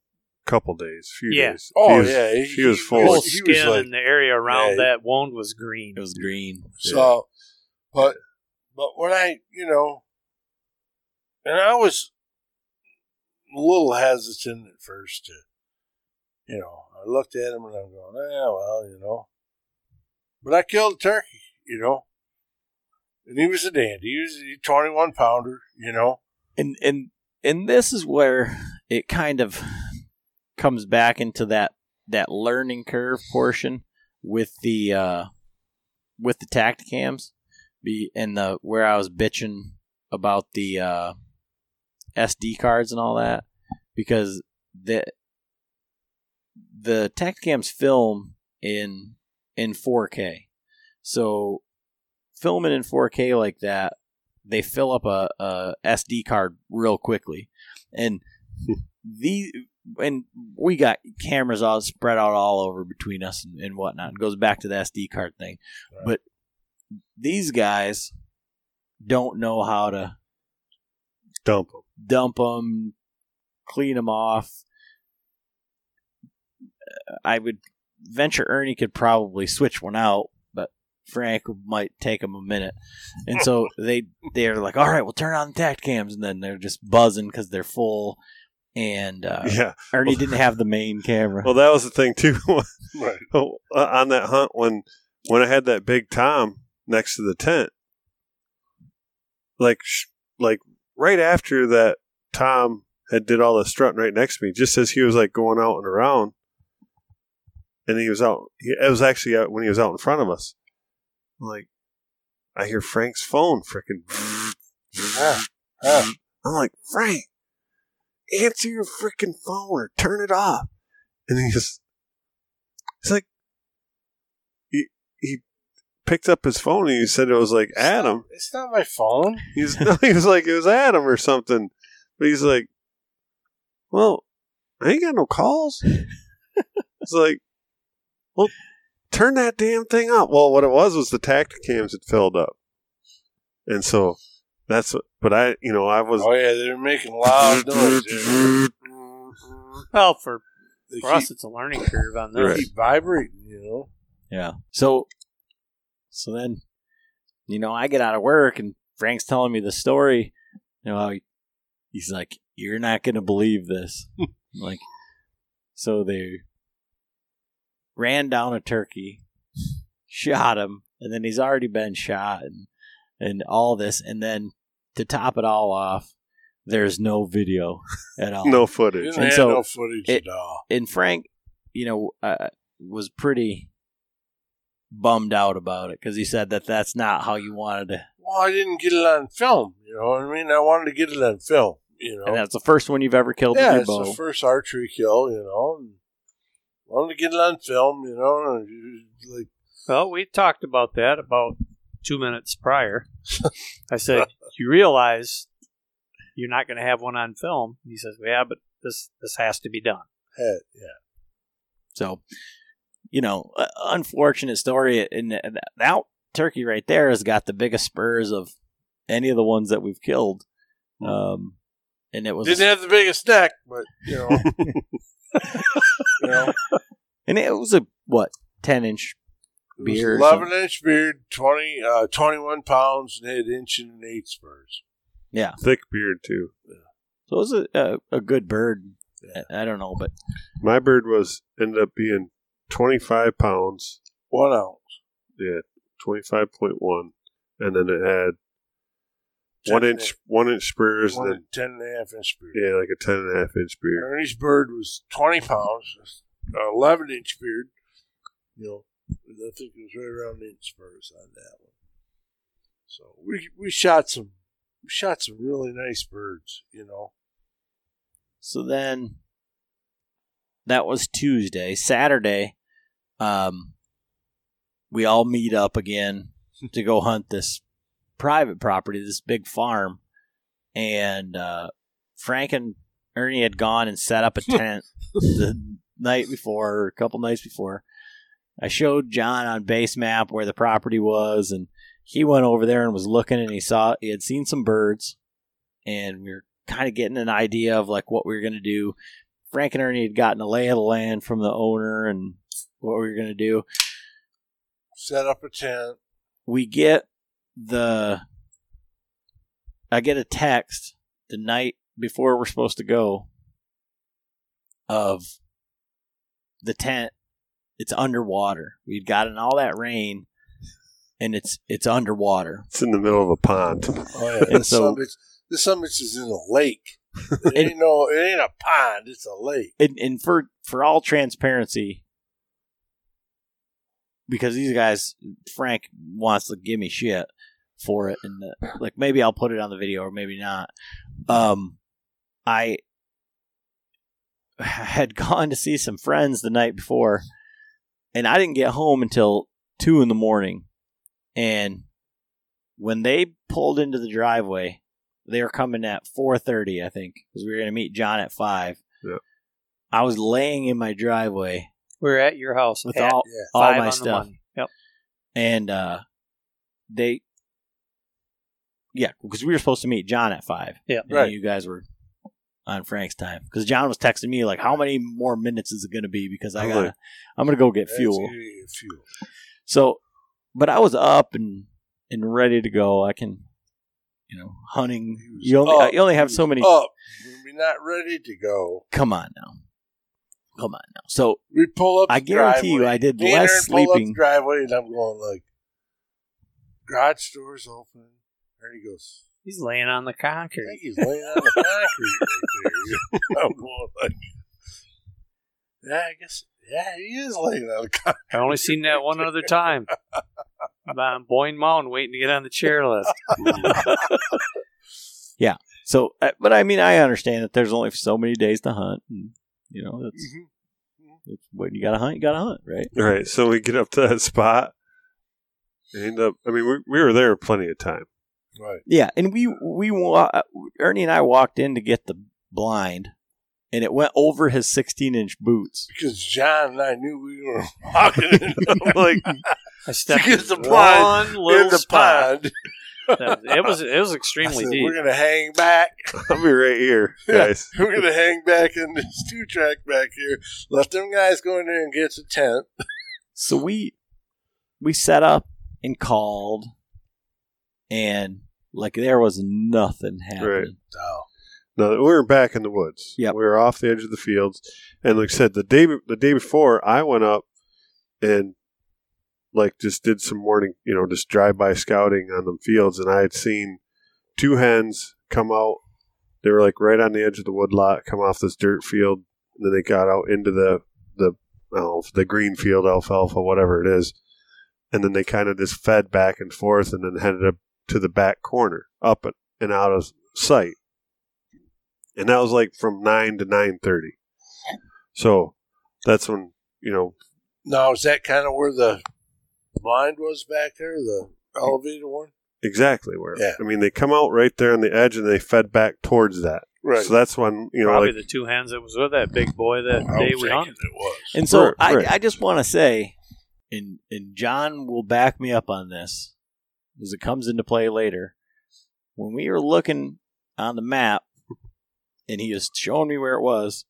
a couple days, few Yeah. days. Oh he was, yeah, he, he was full. whole of- he was skin like- and the area around Yeah. that wound was green. it was green. So, but but when I you know, and I was a little hesitant at first to, you know, I looked at him and I'm going, yeah, well, you know, but I killed a turkey, you know, and he was a dandy. He was a 21 pounder, you know. and and and this is where it kind of comes back into that that learning curve portion with the uh with the Tactacams be and the where I was bitching about the uh SD cards and all that because the the Tactacams film in in 4K. So filming in 4K like that they fill up a, a SD card real quickly, and the and we got cameras all spread out all over between us and, and whatnot. It goes back to the SD card thing, Right. but these guys don't know how to Dump them. dump them, clean them off. I would venture Ernie could probably switch one out, Frank might take him a minute. And so they they're like, "All right, we'll turn on the tact cams," and then they're just buzzing because they're full. And uh, Yeah. Ernie didn't have the main camera. Well, that was the thing too. Right. Uh, on that hunt when when I had that big tom next to the tent, like like right after that Tom had did all the strutting right next to me, just as he was like going out and around, and he was out. He, it was actually out when he was out in front of us. Like I hear Frank's phone freaking. Yeah. Yeah. I'm like Frank, answer your freaking phone or turn it off, and he just. It's like he he picked up his phone and he said it was like Adam. It's not my phone. He's no, he was like it was Adam or something. But he's like, well, I ain't got no calls. it's like, well, turn that damn thing up. Well, what it was was the Tactacams had filled up, and so that's. what But I, you know, I was. Oh yeah, they're making loud noise. They're- Well, for, They for us, it's a learning curve on they this. keep vibrating. You know. Yeah. So, so then, you know, I get out of work and Frank's telling me the story. You know, how he, he's like, "You're not gonna believe this." Like, so they ran down a turkey, shot him, and then he's already been shot, and and all this, and then to top it all off, there's no video at all. No footage. And so no footage it- at all. and Frank, you know, uh, was pretty bummed out about it because he said that that's not how you wanted to. Well, I didn't get it on film. You know what I mean? I wanted to get it on film. You know. And that's the first one you've ever killed yeah, with it's bow. the first archery kill. You know. And wanted to get it on film. You know. Like Well, we talked about that about two minutes prior. I said, "You realize you're not going to have one on film." He says, "Yeah, but this this has to be done." head. Yeah. So, you know, uh, unfortunate story. And and that turkey right there has got the biggest spurs of any of the ones that we've killed. Um, and it was, Didn't have the biggest neck, but you know. you know. and it was a what ten inch It Beard 11 inch beard, 20, uh, 21 pounds, and had inch and eight spurs. Yeah, thick beard too. So it was a, a, a good bird. I, I don't know, but My bird was ended up being twenty five pounds. One ounce. Yeah, twenty five point one, and then it had one Ten inch one inch spurs, One and and ten and a half inch beard. then yeah, like a ten and a half inch beard. Ernie's bird was 20 pounds, 11 inch beard. You know, I think it was right around inch spurs on that one. So we we shot some we shot some really nice birds. You know, So then that was Tuesday. Saturday, um, we all meet up again to go hunt this private property, this big farm. And uh, Frank and Ernie had gone and set up a tent the night before, or a couple nights before. I showed John on BaseMap where the property was, and he went over there and was looking, and he saw he had seen some birds, and we were kind of getting an idea of like what we were going to do. Frank and Ernie had gotten a lay of the land from the owner and what we were going to do. set up a tent. We get the, I get a text the night before we're supposed to go of the tent. It's underwater. We'd gotten all that rain, and it's it's underwater. It's in the middle of a pond. Oh yeah, And so- this some bitch is in a lake. It ain't no, it ain't a pond. It's a lake. and, and for for all transparency, because these guys, Frank wants to give me shit for it, and like maybe I'll put it on the video or maybe not. Um, I had gone to see some friends the night before, and I didn't get home until two in the morning, and when they pulled into the driveway, they were coming at four thirty, I think, because we were going to meet John at five. Yep. I was laying in my driveway We're at your house with at all Yeah. all my stuff. Yep. and uh, they, yeah, because we were supposed to meet John at five. Yeah. Right. You guys were on Frank's time because John was texting me like, "How many more minutes is it going to be?" Because I I'm got, I'm going to go get fuel. fuel. So, but I was up and and ready to go. I can, you know, hunting. You only up. you only have so many. Up. We're not ready to go. Come on now, come on now. So We pull up. I the guarantee you. I did Me less Aaron pull up sleeping. the driveway, and I'm going like, garage doors open. And he goes, He's laying on the concrete. I concrete. think he's laying on the concrete right there. I'm going like, yeah, I guess, yeah, he is laying on the concrete. I only seen that one other time. I'm on Boyne Mountain waiting to get on the chairlift. Yeah. So, uh, but I mean, I understand that there's only so many days to hunt. And, you know, that's, it's when you got to hunt, you got to hunt, right? All right, so we get up to that spot. and End up. I mean, we, we were there plenty of time. Right. Yeah, and we we wa- Ernie and I walked in to get the blind, and it went over his 16 inch boots. Because John and I knew we were walking in. I'm like, I stepped To in the blind one little in the spot. pond. That- It was it was I extremely said, deep. we're going to hang back. I'll be right here, guys. We're going to hang back in this two track back here. Let them guys go in there and get the tent. So we we set up and called, and like there was nothing happening. Right. No, we were back in the woods. Yeah, we were off the edge of the fields, and like I said, the day the day before, I went up and like just did some morning, you know, just drive by scouting on them fields, and I had seen two hens come out. They were like right on the edge of the woodlot, come off this dirt field, and then they got out into the the I don't know, the green field, alfalfa, whatever it is, and then they kind of just fed back and forth, and then headed up to the back corner, up and out of sight and that was like from nine to nine thirty. So that's when you know Now, is that kind of where the blind was back there, the elevator one? exactly where. Yeah. I mean, they come out right there on the edge, and they fed back towards that. Right. So that's when you know, Probably like the two hands that was with that big boy that I day was we thinking hunted. it was. And so Right, I, right. I just want to say, and and John will back me up on this as it comes into play later. When we were looking on the map, and he was showing me where it was,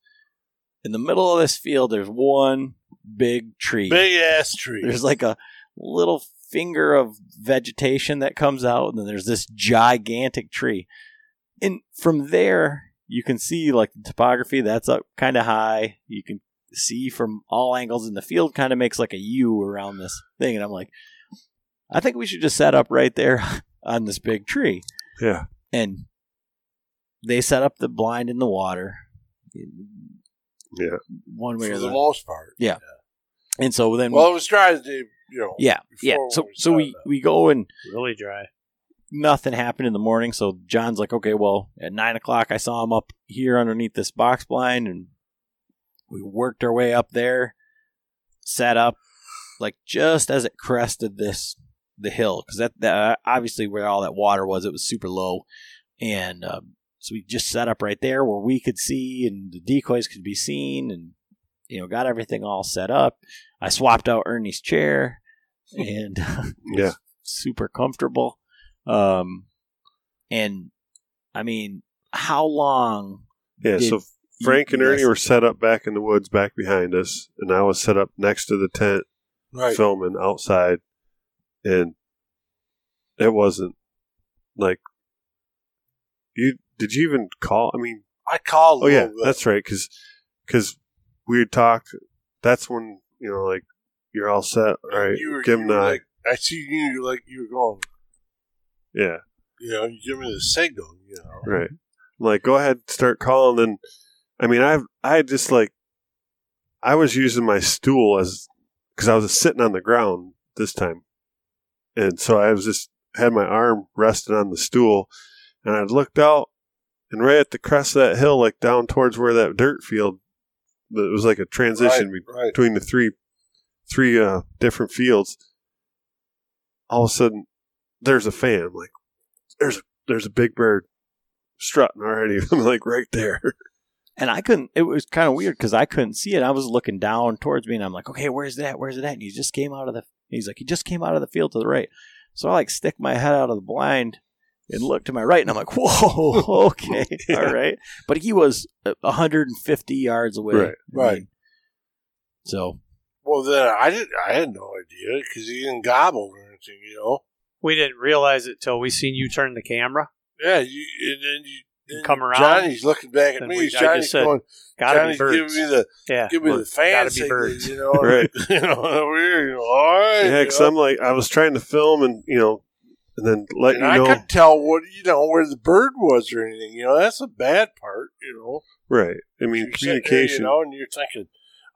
in the middle of this field, there's one big tree. Big ass tree. There's like a little finger of vegetation that comes out, and then there's this gigantic tree. And from there, you can see like the topography that's up kind of high. You can see from all angles, and the field kind of makes like a U around this thing. And I'm like, I think we should just set up right there on this big tree. yeah, And they set up the blind in the water, yeah, one way for or the the most part. Yeah. And so then, Well, it was dry as day, you know. yeah, yeah. So we so we started we go and Really dry. nothing happened in the morning. So John's like, okay, well, at nine o'clock, I saw him up here underneath this box blind, and we worked our way up there, set up, like just as it crested this the hill, because that, that obviously where all that water was, it was super low, and um, so we just set up right there where we could see and the decoys could be seen, and you know, got everything all set up. I swapped out Ernie's chair, and yeah. super comfortable. Um, and I mean, how long? Yeah. so Frank and Ernie were set up back in the woods, back behind us, and I was set up next to the tent, Right. filming outside, and it wasn't like you. Did you even call? I mean, I called. Oh yeah, that's right. Because because we had talked. That's when you know, like you're all set. All right, You were, give him were like, I see you like you were going. yeah, You know, you give me the signal. You know. right. I'm like, go ahead, start calling. And I mean, I've I just like I was using my stool as because I was sitting on the ground this time, and so I was just had my arm resting on the stool, and I looked out, and right at the crest of that hill, like down towards where that dirt field, it was like a transition Right, right. between the three three uh, different fields. All of a sudden, there's a fan. I'm like, there's a there's a big bird strutting already. I'm like right there. And I couldn't. It was kind of weird because I couldn't see it. I was looking down towards me, and I'm like, okay, where's that? Where's it at? And he just came out of the. He's like, he just came out of the field to the right. So I like stick my head out of the blind and look to my right, and I'm like, whoa, okay, Yeah. all right. But he was uh, 150 yards away. Right. I mean, so Well, then I didn't. I had no idea because he didn't gobble or anything. You know. We didn't realize it till we seen you turn the camera. Yeah. You and then you then Come around. Johnny's looking back at me. we- Johnny's said, going. Johnny's giving me the yeah. give me the fan birds. You know. Right. you know. Here. You know. All right. Yeah, because. I'm like, I was trying to film and, you know, and then let And you I know. couldn't tell what you know where the bird was or anything. You know, that's the bad part. You know, Right. I mean, sitting there, communication. you know, and you're thinking,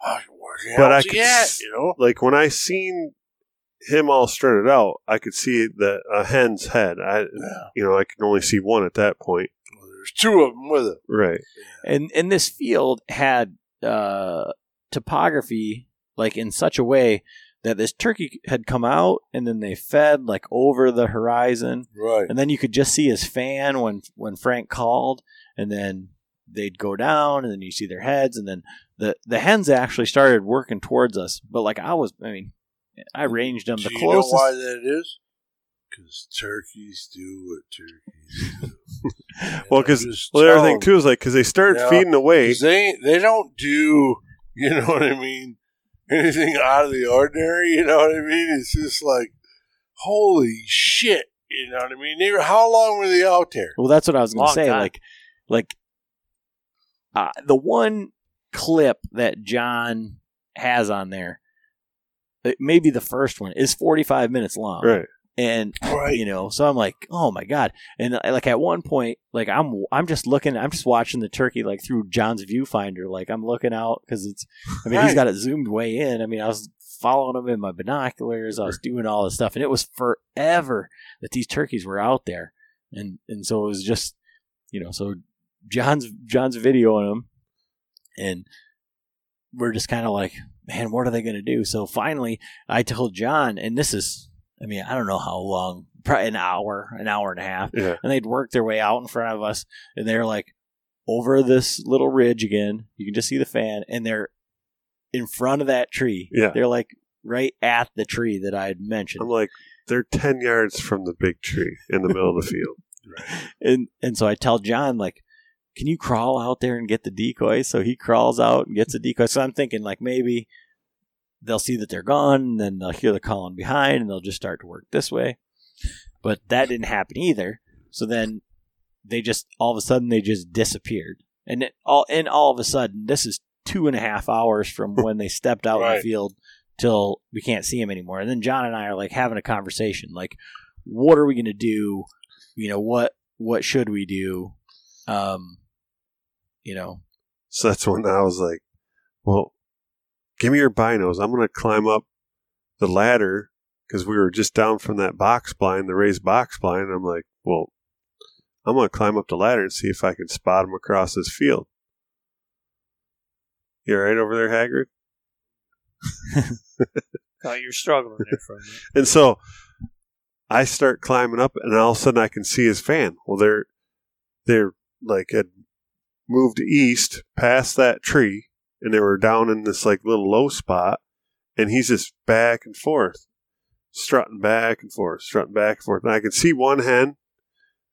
oh, But I could at? You know, Like when I seen him all strutted out, I could see the a hen's head. I, yeah. you know, I could only see one at that point. Well, there's two of them with it. Right. and and this field had uh, topography like in such a way that this turkey had come out and then they fed like over the horizon Right. and then you could just see his fan when when Frank called and then they'd go down and then you see their heads and then the the hens actually started working towards us but like I was I mean I ranged them the Do you know closest why that is? Because turkeys do what turkeys do. Well, 'cause- because Well, the other thing too is like because they start Yeah. feeding away. 'Cause they they don't do you know what I mean anything out of the ordinary. You know what I mean? It's just like holy shit. You know what I mean? They were, how long were they out there? Well, that's what I was going to say. time. Like, like uh, the one clip that John has on there, maybe the first one is forty five minutes long, Right. And Right. you know, so I'm like, oh my god, and uh, like at one point, like I'm I'm just looking, I'm just watching the turkey like through John's viewfinder, like I'm looking out because it's, I mean, he's got it zoomed way in. I mean, I was following him in my binoculars, I was doing all this stuff, and it was forever that these turkeys were out there, and and so it was just, you know, so John's John's videoing them, and we're just kind of like, man, what are they going to do? So finally, I told John, and this is, I mean, I don't know how long, probably an hour, an hour and a half, Yeah. and they'd worked their way out in front of us, and they're like over this little ridge again. You can just see the fan, and they're in front of that tree. Yeah. they're like right at the tree that I had mentioned. I'm like, they're ten yards from the big tree in the middle of the field. and and so I tell John like, can you crawl out there and get the decoy? So he crawls out and gets the decoy. So I'm thinking like maybe they'll see that they're gone, and then they'll hear the calling behind, and they'll just start to work this way. But that didn't happen either. So then they just all of a sudden they just disappeared, and it, all and all of a sudden this is two and a half hours from when they stepped out in the field till we can't see them anymore. And then John and I are like having a conversation, like, what are we going to do? You know what what should we do? Um, you know, So that's when I was like, well, give me your binos. I'm going to climb up the ladder because we were just down from that box blind, the raised box blind. And I'm like, well, I'm going to climb up the ladder and see if I can spot him across this field. You all right over there, Hagrid? Oh, you're struggling there for a minute. And so I start climbing up, and all of a sudden I can see his fan. Well, they're they're like had moved east past that tree, and they were down in this like little low spot, and he's just back and forth, strutting back and forth, strutting back and forth. And I can see one hen,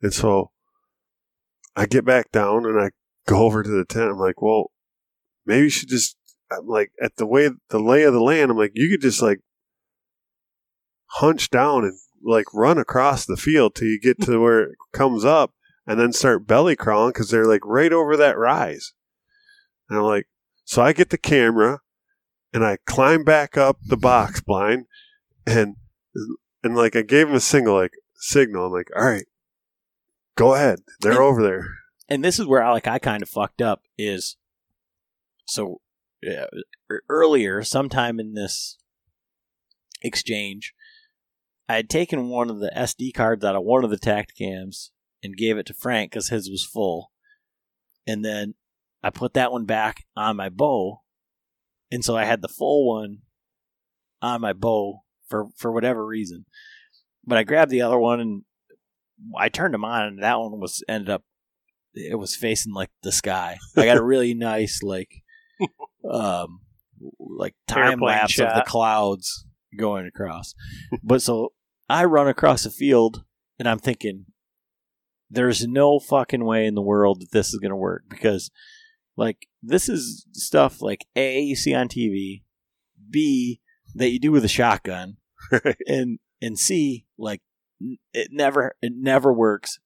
and so I get back down and I go over to the tent. I'm like, well, maybe you should just. I'm like at the way the lay of the land. I'm like, you could just like hunch down and like run across the field till you get to where it comes up and then start belly crawling because they're like right over that rise. And I'm like, so I get the camera and I climb back up the box blind and and like I gave him a single like signal. I'm like, all right, go ahead. They're over there. and this is where I like I kind of fucked up is so yeah, e- earlier sometime in this exchange I had taken one of the SD cards out of one of the Tactacams and gave it to Frank because his was full, and then I put that one back on my bow, and so I had the full one on my bow for for whatever reason. But I grabbed the other one and I turned them on, and that one was ended up it was facing like the sky. I got a really nice like um like time lapse of the clouds going across. but so I run across the field and I'm thinking, there's no fucking way in the world that this is going to work because, like, this is stuff like A, you see on TV, B, that you do with a shotgun, and and C, like, it never it never works,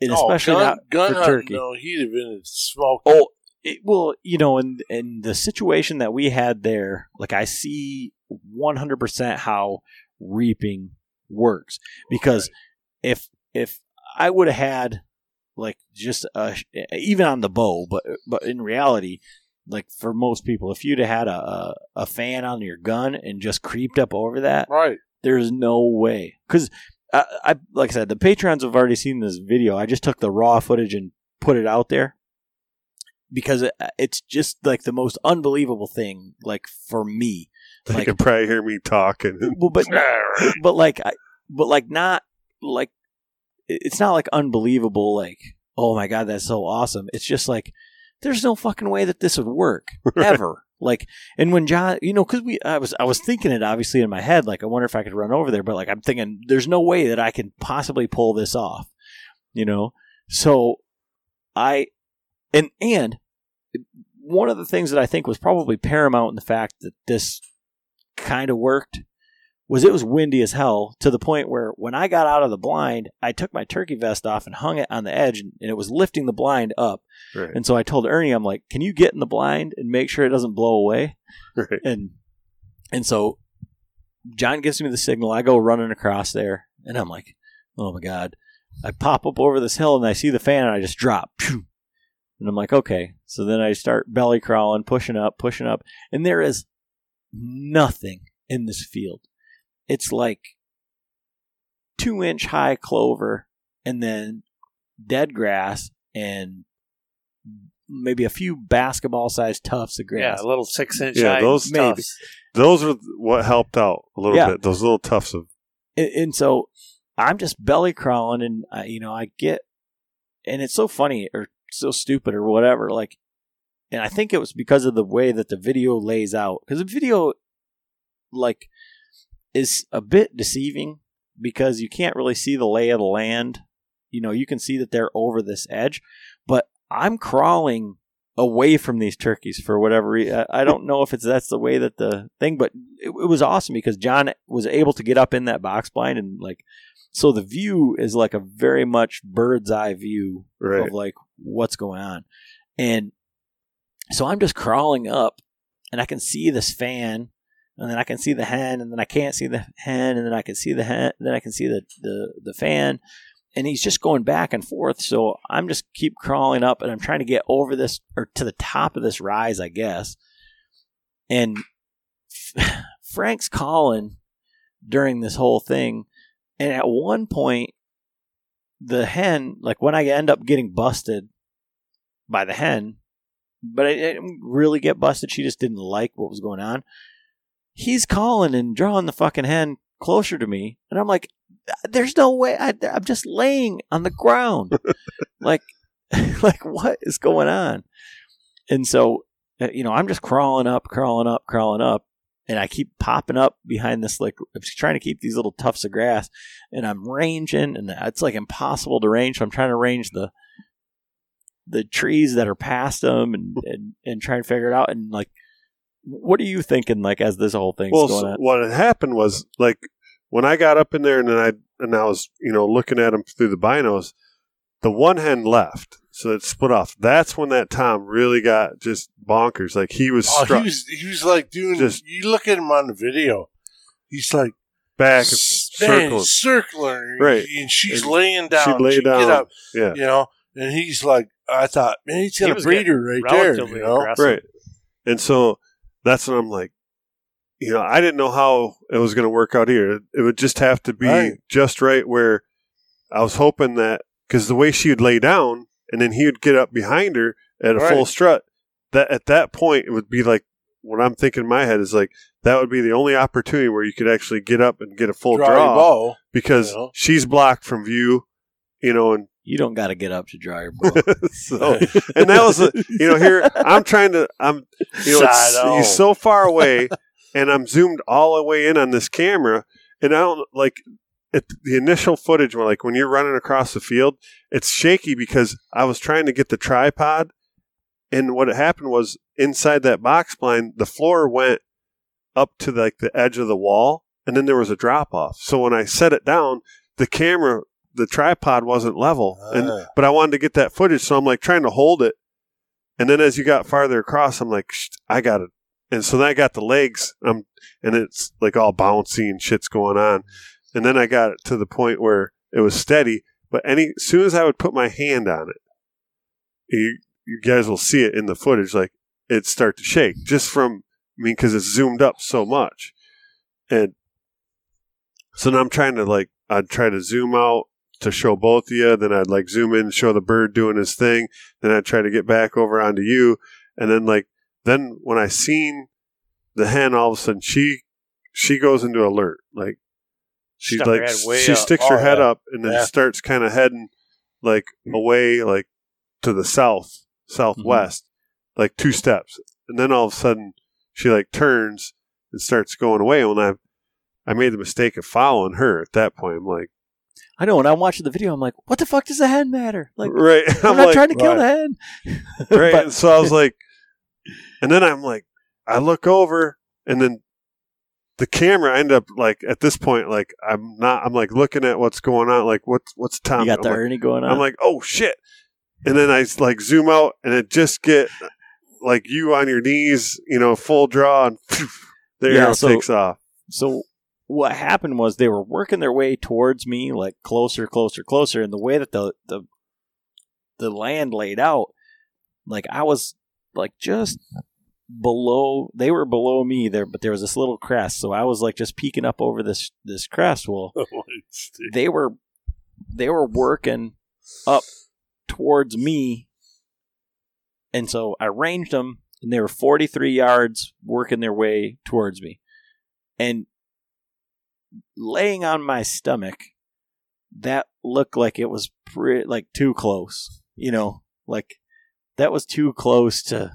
and Oh, especially gun, not gun for turkey. No, he'd have been a smoked. Oh, it, well, you know, in in the situation that we had there, like I see 100% how reaping works because if if I would have had like just uh, a, even on the bow, but but in reality, like for most people, if you'd have had a, a a fan on your gun and just creeped up over that, Right. there's no way because I, uh, I like I said the patrons have already seen this video. I just took the raw footage and put it out there because it, it's just like the most unbelievable thing. Like for me, They Like- could probably hear me talking. well, but but like I, but like not like it- it's not like unbelievable. Like oh my god, that's so awesome. It's just like there's no fucking way that this would work ever. Like, and when John, you know, because we, I was, I was thinking it obviously in my head. Like, I wonder if I could run over there, but like, I'm thinking there's no way that I can possibly pull this off. You know, so I, and and one of the things that I think was probably paramount in the fact that this kind of worked was it was windy as hell to the point where when I got out of the blind, I took my turkey vest off and hung it on the edge, and, and it was lifting the blind up. Right. And so I told Ernie, I'm like, "Can you get in the blind and make sure it doesn't blow away?" Right. And and so John gives me the signal. I go running across there, and I'm like, "Oh my god!" I pop up over this hill, and I see the fan, and I just drop. And I'm like, "Okay." So then I start belly crawling, pushing up, pushing up, and there is nothing in this field. It's like two inch high clover, and then dead grass, and maybe a few basketball sized tufts of grass. Yeah, a little six inch Yeah, high those- Maybe. stuffs. Those are what helped out a little Yeah. bit. Those little tufts of and, and so I'm just belly crawling, and I, you know I get, and it's so funny or so stupid or whatever. Like, and I think it was because of the way that the video lays out, because the video, like, is a bit deceiving because you can't really see the lay of the land. You know, you can see that they're over this edge, but I'm crawling away from these turkeys for whatever reason. I don't know if it's that's the way that the thing, but it, it was awesome because John was able to get up in that box blind and like, so the view is like a very much bird's eye view right. of like what's going on. And so I'm just crawling up and I can see this fan and then I can see the hen and then I can't see the hen and then I can see the hen then I can see the, the, the fan and he's just going back and forth. So I'm just keep crawling up and I'm trying to get over this or to the top of this rise, I guess. And Frank's calling during this whole thing. And at one point, the hen, like when I end up getting busted by the hen, but I didn't really get busted. She just didn't like what was going on. He's calling and drawing the fucking hand closer to me. And I'm like, there's no way. I, I'm just laying on the ground. like, like what is going on? And so, uh, you know, I'm just crawling up, crawling up, crawling up. And I keep popping up behind this, like, I'm trying to keep these little tufts of grass. And I'm ranging, and it's like impossible to range. So I'm trying to range the the trees that are past them and, and, and trying to figure it out. And, like, what are you thinking, like, as this whole thing's Well, going so what had happened was like when I got up in there and then I and I was you know looking at him through the binos, the one hen left, so it split off. That's when that Tom really got just bonkers. Like he was Oh, struck he was he was like doing. Just- you look at him on the video. He's like back and circling. man, circling, Right. And she's And laying down. she'd lay She'd down. Get up, Yeah, you know, and he's like, I thought, man, he's He got a breeder right there. You know, aggressive. right. And so that's when I'm like, you know, I didn't know how it was going to work out here. It would just have to be Right. just right where I was hoping that because the way she would lay down and then he would get up behind her at a full strut. That at that point it would be like what I'm thinking in my head is like that would be the only opportunity where you could actually get up and get a full draw, draw bow. because you know. she's blocked from view, you know, and You don't got to get up to draw your bow. so and that was a, you know here I'm trying to I'm you know it's, Side he's so far away and I'm zoomed all the way in on this camera and I don't like it, the initial footage, where like when you're running across the field, it's shaky because I was trying to get the tripod, and what happened was inside that box blind, the floor went up to like the edge of the wall, and then there was a drop off. So when I set it down, the camera, the tripod wasn't level, and Ah. but I wanted to get that footage, so I'm like trying to hold it, and then as you got farther across, I'm like, "Shh, I got it, and so then I got the legs, um, and it's like all bouncy and shit's going on, and then I got it to the point where it was steady, but any as soon as I would put my hand on it, you you guys will see it in the footage, like it start to shake just from I mean because it's zoomed up so much, and so now I'm trying to like I'd try to zoom out to show both of you, then I'd like zoom in, show the bird doing his thing, then I'd try to get back over onto you, and then like then when I seen the hen, all of a sudden she she goes into alert, like she Stuck like she up. sticks Oh, her head yeah. up and then Yeah. starts kind of heading like away like to the south mm-hmm. southwest like two steps and then all of a sudden she like turns and starts going away when i i made the mistake of following her at that point i'm like I know. When I'm watching the video, I'm like, "What the fuck does the hen matter?" Like, right I'm, i'm, not like trying to kill right. the hen. right But- so i was like and then i'm like i look over and then the camera I end up like at this point like i'm not i'm like looking at what's going on like what's what's tom you got I'm the like, Ernie going on. I'm like, oh shit. And then I like zoom out and it just get like you on your knees, you know, full draw and the Yeah, arrow so- takes off. So what happened was they were working their way towards me, like closer, closer, closer, and the way that the the the land laid out, like I was like just below. They were below me there, but there was this little crest, so I was like just peeking up over this this crest. Well, they were they were working up towards me, and so I ranged them, and they were forty three yards working their way towards me, and laying on my stomach, that looked like it was pre- like too close. You know, like that was too close to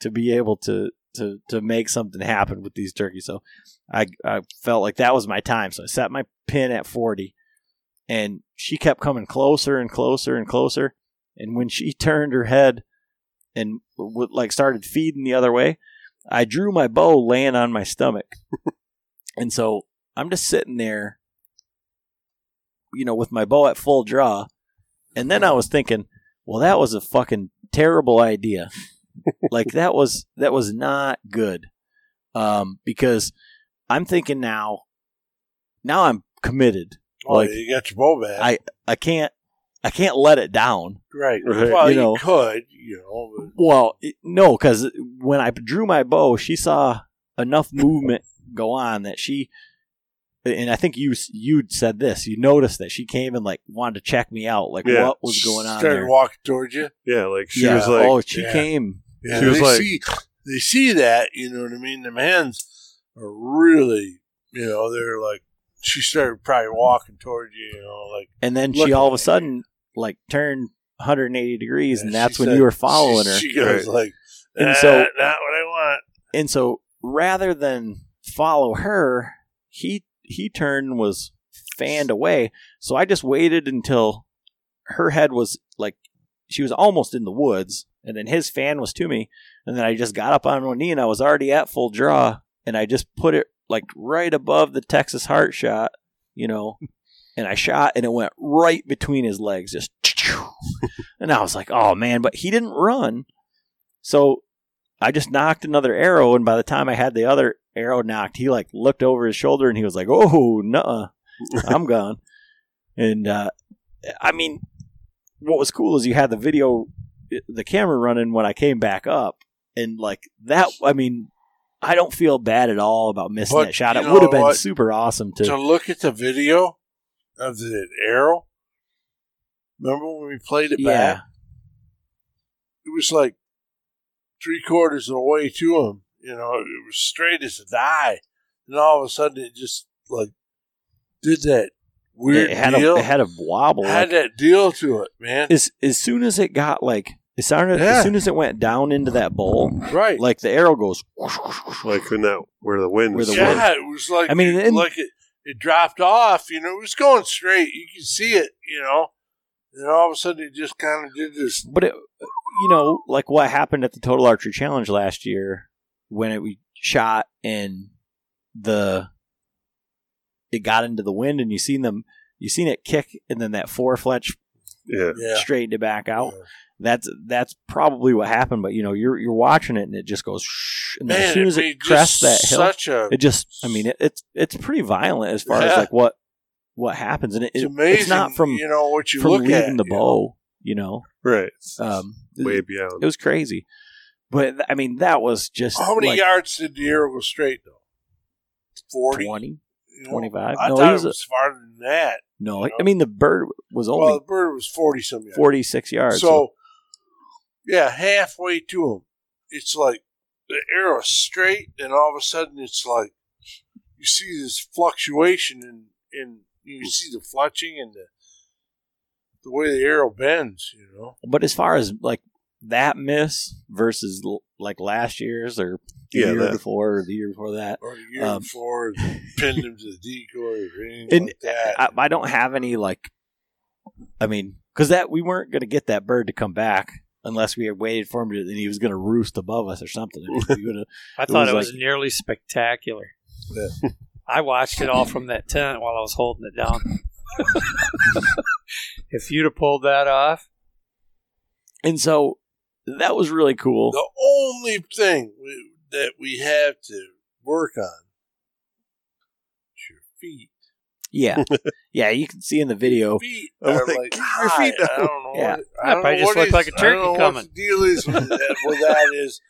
to be able to to to make something happen with these turkeys. So I I felt like that was my time. So I set my pin at forty, and she kept coming closer and closer and closer. And when she turned her head and w- like started feeding the other way, I drew my bow laying on my stomach. and so I'm just sitting there, you know, with my bow at full draw. And then I was thinking, well, that was a fucking terrible idea. like that was that was not good. Um, because I'm thinking now, now I'm committed. Oh, Like, you got your bow back. I I can't I can't let it down. right. Right. Well, You you, know. could, you know. But Well, no, because when I drew my bow, she saw enough movement go on that she, and I think you you said this. You noticed that she came and like wanted to check me out, like Yeah. what was going on started there. walking towards you. Yeah, like she yeah. was like oh, she yeah. came. Yeah, She was they like- see they see that, you know what I mean. The hands are really, you know, they're like. She started probably walking towards you, you know, like And then she all of a at sudden like turned 180 degrees, and Yeah, that's when said- you were following she, her. She goes Right. like, And and so- so not what I want. and so rather than follow her, he he turned and was fanned away. So I just waited until her head was like she was almost in the woods, and then his fan was to me, and then I just got up on one knee and I was already at full draw, and I just put it like right above the Texas heart shot, you know, and I shot and it went right between his legs, just and I was like, oh man, but he didn't run, so I just nocked another arrow, and by the time I had the other arrow nocked, he like looked over his shoulder and he was like, "Oh, no, I'm gone." And uh, I mean, what was cool is you had the video, the camera running when I came back up, and like that. I mean, I don't feel bad at all about missing But that shot. It would have been what? super awesome to. To look at the video of the arrow, remember when we played it yeah, back? It was like three quarters of the way to him. You know, it was straight as a die, and all of a sudden it just like did that weird it had deal. a it had a wobble. had like- that deal to it, man. as as soon as it got like it sounded Yeah. as soon as it went down into that bowl, Right. like the arrow goes. like in that where the wind Where the is wind- yeah, it was like I mean, and- like it, it dropped off. You know, it was going straight. You could see it. You know, and all of a sudden it just kind of did this. But it, you know, like what happened at the Total Archery Challenge last year when it we shot and the it got into the wind and you seen them you seen it kick and then that four fletch Yeah. Yeah. straightened it back out. Yeah. That's that's probably what happened. But you know, you're you're watching it and it just goes, shh, and Man, as soon as it crests that just hill, such a it just I mean it, it's it's pretty violent as far as like what what happens, and it, it's amazing. it's not from you know what you from look leaving at the you know. bow, you know. Right. Um, way it, beyond. it was crazy, but I mean that was just How many like yards did the arrow go straight though? Forty. 20, you know? 25? I No, thought he it was was, a- farther than that. no. you know? I mean the bird was Well, only the bird was forty some yards. forty six yards. So, yeah, halfway to him, it's like the arrow straight, and all of a sudden, it's like you see this fluctuation in in you hmm. see the fletching and the the way the arrow bends. You know, but as far as like that miss versus like last year's or the Yeah, year that- before or the year before that, or the year Um, before, pinned him to the decoy or anything like that. I, I don't have any like, I mean, because that we weren't going to get that bird to come back unless we had waited for him to, and he was going to roost above us or something. I mean, I It thought was it was like- nearly spectacular. Yeah. I watched it all from that tent while I was holding it down. if you'd have pulled that off, and so that was really cool. the only thing we, that we have to work on is your feet. Yeah, yeah, you can see in the video. feet I'm are like, like, ah, your feet down. I don't know. Yeah. what, I don't probably know just what looked like a is- I don't turkey know what coming. the deal is with that, with that is,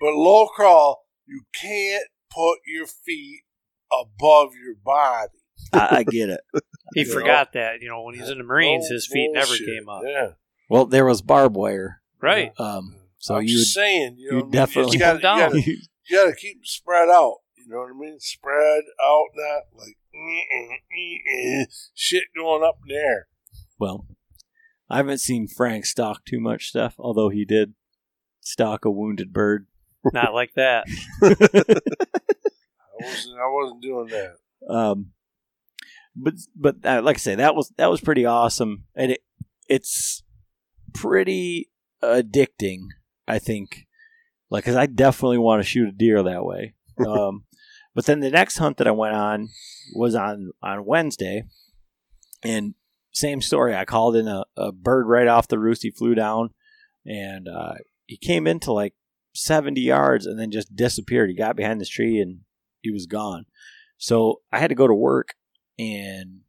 but low crawl, you can't put your feet above your body. I, I get it. he You know? forgot that. You know, when he was in the Marines, No his feet never came up. Yeah, Well, there was barbed wire. Right. Um, so I'm you just saying, you know, you I mean? definitely- you gotta, Down. you gotta, would, you gotta keep spread out. You know what I mean? Spread out, not like "Mm-mm, mm-mm," shit going up in the air. well, I haven't seen Frank stalk too much stuff, although he did stalk a wounded bird. Not like that. I wasn't, I wasn't doing that. Um, but but uh, like I say, that was that was pretty awesome, and it it's pretty addicting. I think, like, because I definitely want to shoot a deer that way. Um, but then the next hunt that I went on was on on Wednesday, and same story. I called in a, a bird right off the roost. He flew down, and uh, he came into like seventy yards, and then just disappeared. He got behind this tree, and he was gone. So I had to go to work and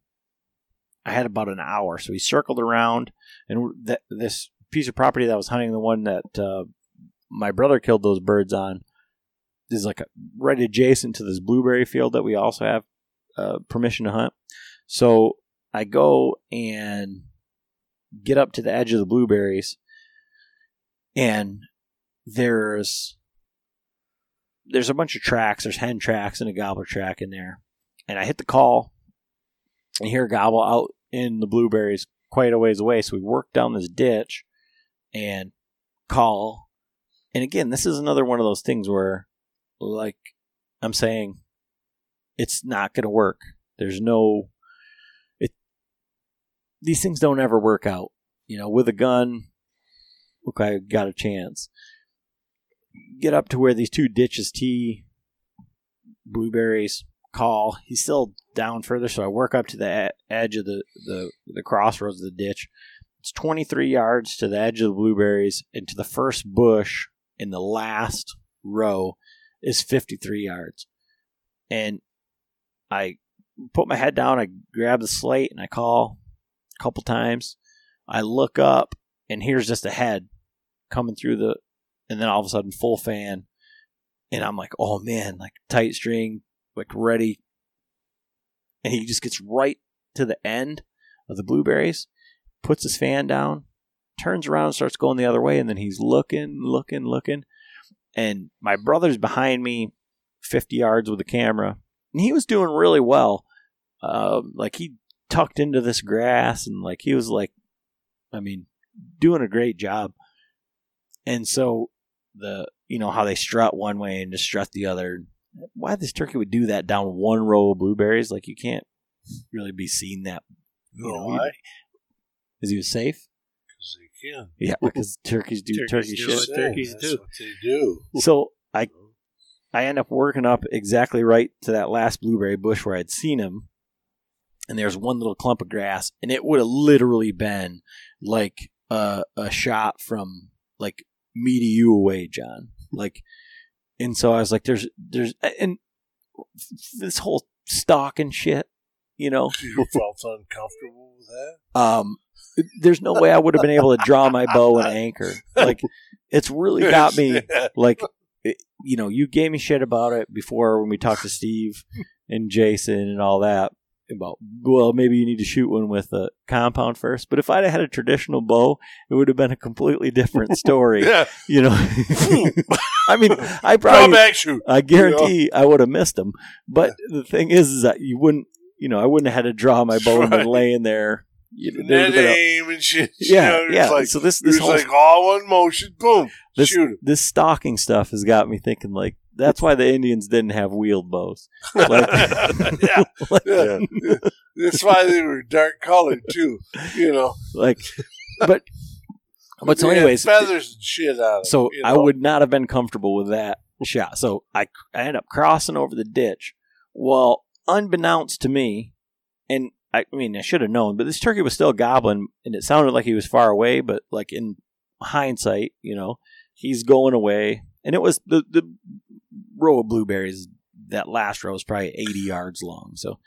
I had about an hour. So he circled around and th- this piece of property that I was hunting, the one that uh, my brother killed those birds on, is like a, right adjacent to this blueberry field that we also have uh, permission to hunt. So I go and get up to the edge of the blueberries and there's there's a bunch of tracks. There's hen tracks and a gobbler track in there. And I hit the call and hear a gobble out in the blueberries quite a ways away. So we work down this ditch and call. And again, this is another one of those things where, like I'm saying, it's not going to work. There's no, it, these things don't ever work out. You know, with a gun, okay, I got a chance get up to where these two ditches tee blueberries call he's still down further so i work up to the edge of the, the the crossroads of the ditch it's 23 yards to the edge of the blueberries and to the first bush in the last row is 53 yards. And i put my head down i grab the slate and i call a couple times. I look up and here's just a head coming through the and then all of a sudden full fan. And i'm like oh man like tight string like ready. And he just gets right to the end of the blueberries puts his fan down turns around starts going the other way and then he's looking looking looking and my brother's behind me 50 yards with the camera and he was doing really well um, like he tucked into this grass and like he was like i mean doing a great job and so the you know how they strut one way and just strut the other why this turkey would do that down one row of blueberries. Like you can't really be seen that. You You know, know why? Is he was safe? Because they can. Yeah, because turkeys do Turkeys turkey do shit. what turkeys That's do. what they do. So I I end up working up exactly right to that last blueberry bush where I'd seen him, and there's one little clump of grass, and it would have literally been like a, a shot from like me to you away, John. Like, and so I was like, "There's, there's," and this whole stalking shit, you know. You felt uncomfortable with that? Um, there's no way I would have been able to draw my bow and anchor. Like, it's really got me like it- you know you gave me shit about it before when we talked to steve and jason and all that about well maybe you need to shoot one with a compound first but if i'd had a traditional bow it would have been a completely different story yeah. you know i mean i probably i guarantee i would have missed them but the thing is, is that you wouldn't you know i wouldn't have had to draw my bow and been Right. laying there you know, And there then would've been a- aim and shit. yeah you know, yeah like, so this this whole like all one motion. Boom. this shoot him. this stalking stuff has got me thinking like that's why the Indians didn't have wheeled bows. Like, yeah. like, Yeah. That's why they were dark colored too. You know. like, but but so anyways, feathers and shit on 'em, so you I would not have been comfortable with that shot. So I I end up crossing over the ditch. Well, unbeknownst to me, and I, I mean I should have known, but this turkey was still gobbling, and it sounded like he was far away. But like in hindsight, you know, he's going away, and it was the the row of blueberries. That last row was probably eighty yards long. So,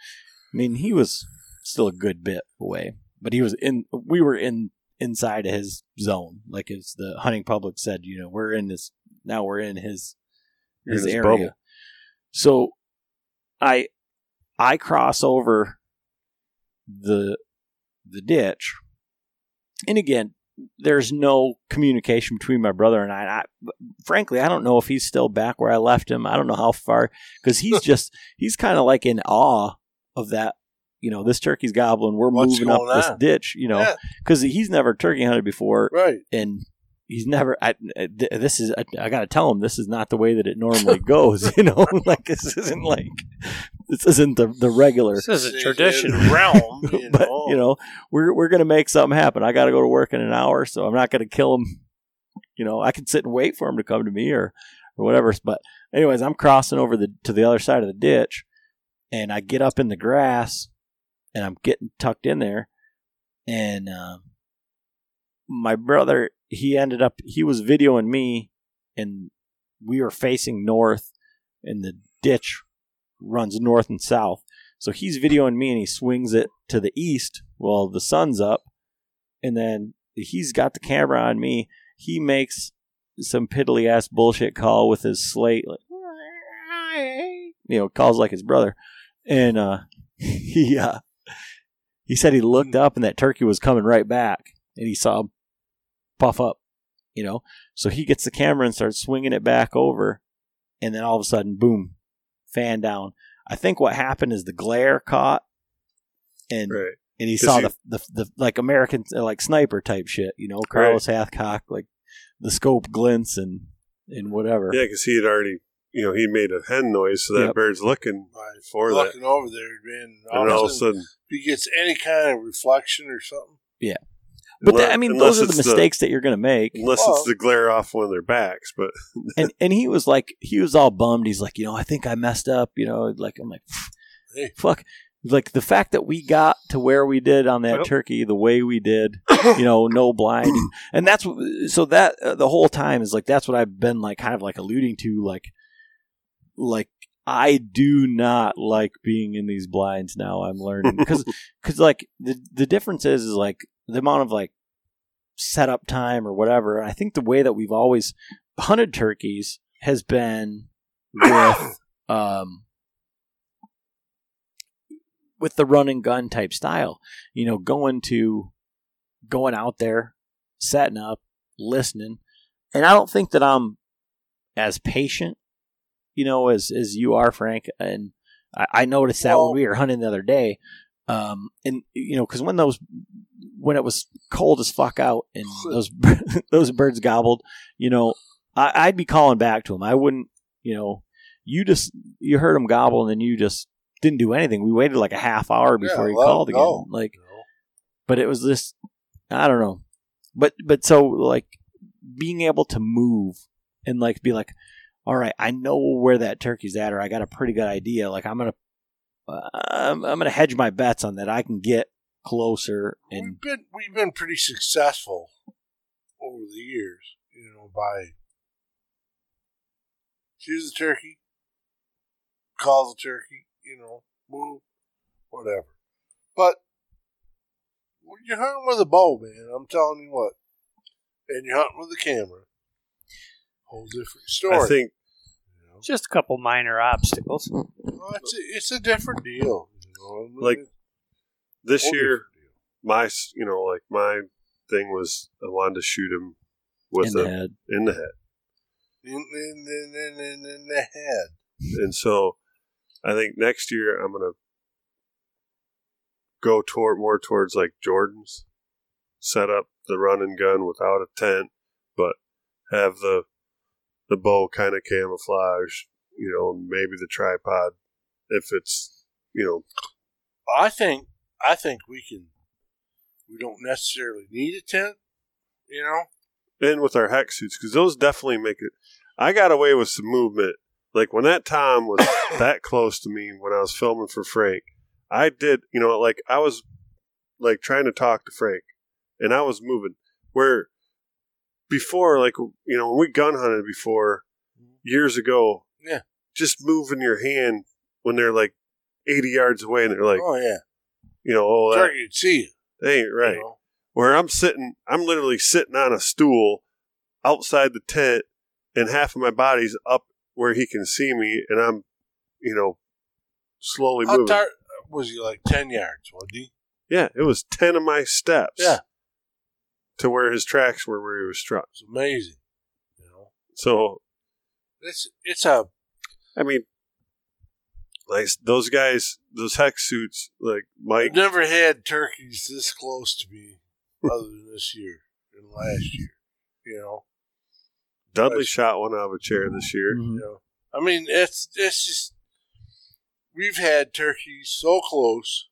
I mean, he was still a good bit away, but he was in. We were in inside of his zone, like as the hunting public said. You know, we're in this now. We're in his his his area. bubble. So, I I cross over the the ditch, and again, there's no communication between my brother and I. And I frankly, I don't know if he's still back where I left him. I don't know how far because he's just he's kind of like in awe of that. You know, this turkey's gobbling. We're What's moving up going this ditch. You know, Yeah. because he's never turkey hunted before, Right. and he's never. I, uh, this is. I, I got to tell him this is not the way that it normally goes. You know, like this isn't like this isn't the the regular. This is a tradition. realm. You but know. you know, we're we're gonna make something happen. I got to go to work in an hour, so I'm not gonna kill him. You know, I can sit and wait for him to come to me or or whatever. But anyways, I'm crossing over the to the other side of the ditch, and I get up in the grass, and I'm getting tucked in there, and uh, my brother he ended up he was videoing me, and we were facing north, and the ditch runs north and south. So he's videoing me and he swings it to the east while the sun's up. And then he's got the camera on me. He makes some piddly ass bullshit call with his slate, like, you know, calls like his brother. And uh, he, uh, he said he looked up and that turkey was coming right back and he saw puff up, you know. So he gets the camera and starts swinging it back over. And then all of a sudden, boom, fan down. I think what happened is the glare caught, and Right. and he saw he- the, the the like American uh, like sniper type shit, you know, Carlos Hathcock, like the scope glints and and whatever. Yeah, because he had already, you know, he made a hen noise, so that Yep. bird's looking Right. for that. Looking over there, man. All And all of a sudden, sudden, he gets any kind of reflection or something, But unless- that, I mean, those are the it's mistakes that you're going to make. unless Well- it's the glare off one of their backs, but and and he was like, he was all bummed. He's like, you know, I think I messed up. You know, like I'm like, Hey. fuck. Like the fact that we got to where we did on that Yep. turkey, the way we did, you know, no blind, and that's so that uh, the whole time is like that's what I've been like, kind of like alluding to, like, like I do not like being in these blinds now. I'm learning because because like the the difference is is like the amount of like setup time or whatever. I think the way that we've always hunted turkeys has been with um with the run and gun type style. You know, going to going out there, setting up, listening. And I don't think that I'm as patient, you know, as as you are, Frank. And I, I noticed that Well- when we were hunting the other day. Um, and you know, because when those when it was cold as fuck out and those those birds gobbled, you know, I, I'd be calling back to them. I wouldn't, you know, you just you heard him gobble and then you just didn't do anything. We waited like a half hour Yeah, before he let called again. go. Like, but it was this I don't know. But but so like being able to move and like be like, all right, I know where that turkey's at, or I got a pretty good idea. Like I'm gonna uh, I'm, I'm gonna hedge my bets on that. I can get closer and we've been we've been pretty successful over the years, you know, by choose the turkey, call the turkey, you know, move, whatever. But when you're hunting with a bow, man, I'm telling you what, and you're hunting with a camera, whole different story. I think you know? Just a couple minor obstacles. Hmm. Well, it's, a, it's a different deal. You know? I mean, Like, it's a this whole year, different deal. my s- you know like my thing was I wanted to shoot him with in the a head. in the head, in, in, in, in, in, in the head. and so I think next year I'm gonna go toward more towards like Jordan's, set up the run and gun without a tent, but have the the bow kind of camouflage, you know, maybe the tripod if it's you know I think I think we can. We don't necessarily need a tent, you know. and with our hex suits because those definitely make it. I got away with some movement. Like when that Tom was that close to me when I was filming for Frank, I did, you know, like I was like trying to talk to Frank and I was moving. Where before, like, you know, when we gun hunted before mm-hmm. years ago, Yeah. just moving your hand when they're like 80 yards away and they're like, oh yeah, you know, oh, that, would see you. that ain't right You know? where I'm sitting, I'm literally sitting on a stool outside the tent, and half of my body's up where he can see me, and I'm, you know, slowly How moving. tar- uh, was he? Like ten yards? Wasn't he? yeah, it was ten of my steps. Yeah. To where his tracks were where he was struck. It's amazing. You know, So it's it's a I mean, like those guys, those hex suits, like Mike. I've never had turkeys this close to me other than this year and last year. You know, Dudley shot one out of a chair this year. Mhm. you know. I mean, it's it's just we've had turkeys so close.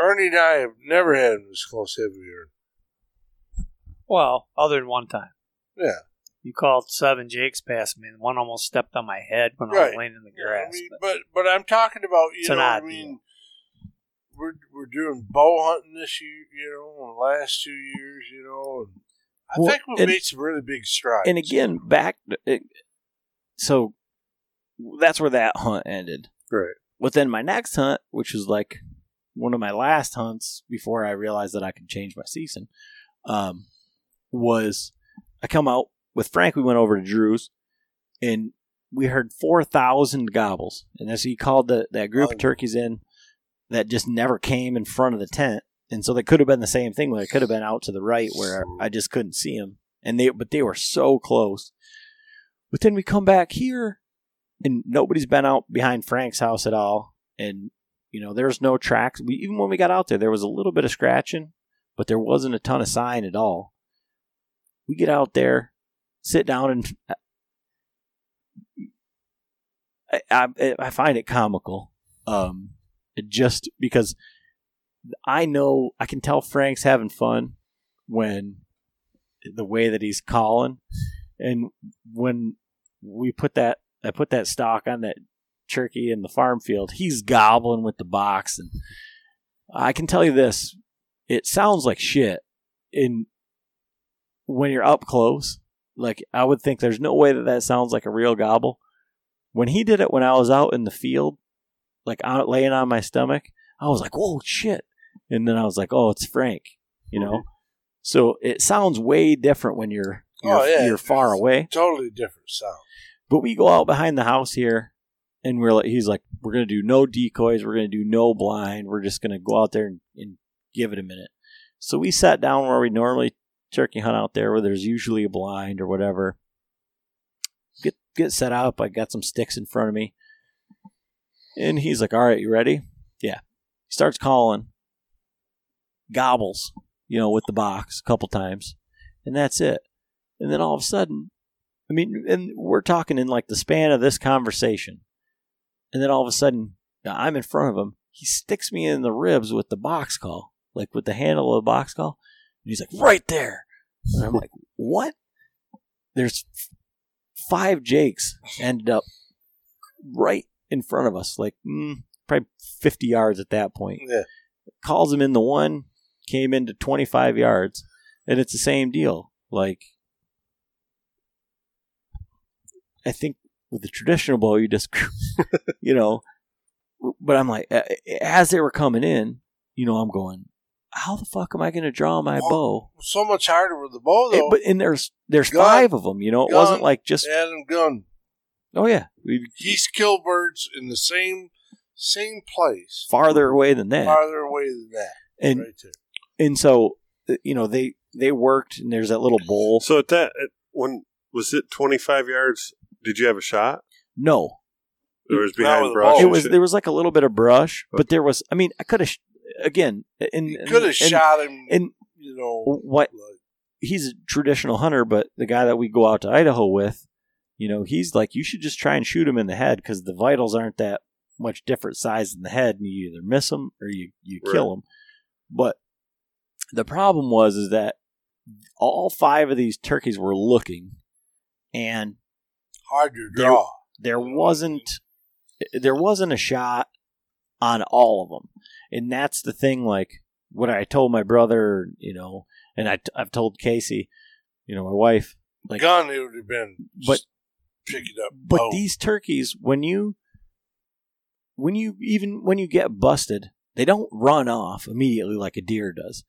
Ernie and I have never had them this close, have we? Ernie? Well, other than one time. Yeah, You called seven Jakes past me, and one almost stepped on my head when I Right. was laying in the I grass. mean, but- but but I'm talking about you It's know an what I odd mean. We're we're doing bow hunting this year, you know, in the last two years, you know, and I Well, think we've and- made some really big strides. and again back it, so that's where that hunt ended Right. but then my next hunt which was like one of my last hunts before i realized that i could change my season um, was i come out with frank we went over to drew's and we heard 4000 gobbles. And as he called the, that group of oh. turkeys in that just never came in front of the tent and so they could have been the same thing where it could have been out to the right where i just couldn't see them and they but they were so close. But then we come back here and nobody's been out behind frank's house at all. And you know there's no tracks. We even when we got out there there was a little bit of scratching but there wasn't a ton of sign at all we get out there sit down and i, I, I find it comical um just because i know i can tell frank's having fun when the way that he's calling and when we put that I put that stock on that turkey in the farm field, he's gobbling with the box and I can tell you this, it sounds like shit. And when you're up close, like I would think there's no way that that sounds like a real gobble. When he did it when I was out in the field, like out laying on my stomach, I was like, "Whoa, shit!" And then I was like, "Oh, it's Frank," you know. Mm-hmm. So it sounds way different when you're oh, you're, Oh, yeah, you're far away. totally different sound. But we go out behind the house here, and we're like, he's like, we're gonna do no decoys, we're gonna do no blind, we're just gonna go out there and, and give it a minute. So we sat down where we normally turkey hunt out there, where there's usually a blind or whatever. Get get set up. I got some sticks in front of me, and he's like, "All right, you ready?" Yeah. He starts calling, gobbles, you know, with the box a couple times, and that's it. And then all of a sudden, I mean, and we're talking in like the span of this conversation, and then all of a sudden, I'm in front of him. He sticks me in the ribs with the box call, like with the handle of the box call. And he's like, right there. And I'm like, what? There's five Jakes ended up right in front of us, like mm, probably 50 yards at that point. Yeah. Calls him in the one, came into 25 yards, and it's the same deal. Like, I think with the traditional bow, you just, you know, but I'm like, as they were coming in, you know, I'm going, how the fuck am I going to draw my Well, bow? So much harder with the bow, It- though. but and there's there's Gun. five of them. You know, it Gun. wasn't like just Adam Gunn. oh yeah, we He's killed birds in the same same place, farther away than that. farther away than that. and right there. and so uh, you know they they worked and there's that little bowl. So at that, at when was it twenty five yards? Did you have a shot? No, there was behind brush? it was there was like a little bit of brush, but there was. I mean, I could have sh- again. And, could have shot him, And you know. what like- he's a traditional hunter, but the guy that we go out to Idaho with, you know, he's like, you should just try and shoot him in the head because the vitals aren't that much different size in the head, and you either miss him or you you kill him. But the problem was is that all five of these turkeys were looking, and hard to There- draw. there wasn't eh, there wasn't a shot on all of them and that's the thing like what i told my brother you know and I, i've told casey you know my wife like Gun, it would have been. But- pick it up. but bow. these turkeys when you when you even when you get busted they don't run off immediately like a deer does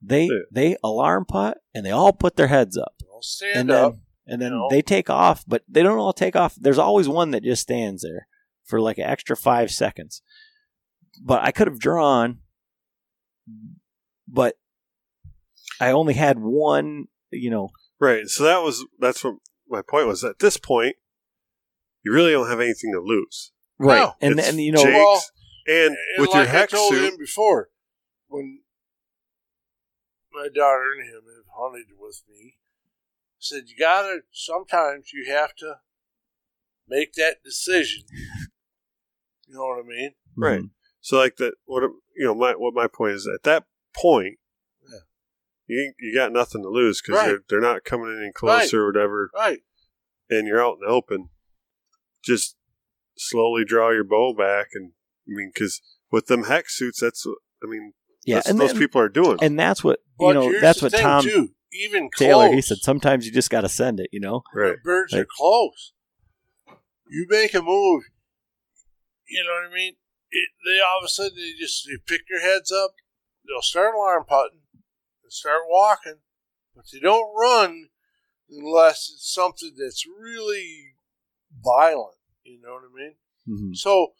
they Yeah. they alarm putt and they all put their heads up I'll stand and up. then and then know? they take off, but they don't all take off. There's always one that just stands there for like an extra five seconds. But I could have drawn, but I only had one. You know, Right. So that was that's what my point was. At this point, you really don't have anything to lose. No. and It's and you know, Jake's, Well, and, And with like your I hex told suit, him before, when my daughter and him have hunted with me, I said you gotta. Sometimes you have to make that decision. You know what I mean? Right. mhm. So like that. What you know, my what my point is at that point, Yeah. you you got nothing to lose because Right. they're they're not coming any closer or whatever, Right. and you're out in the open. Just slowly draw your bow back, and I mean, because with them hex suits, that's what I mean. yeah, that's and what those then- people are doing. and that's what But you know. That's what Tom too. Even Taylor close, he said. Sometimes you just got to send it. You know, right. birds Like- are close. You make a move, you know what I mean? It, they all of a sudden they just they pick their heads up. They'll start alarm putting and start walking, but they don't run unless it's something that's really violent. You know what I mean? Mhm. So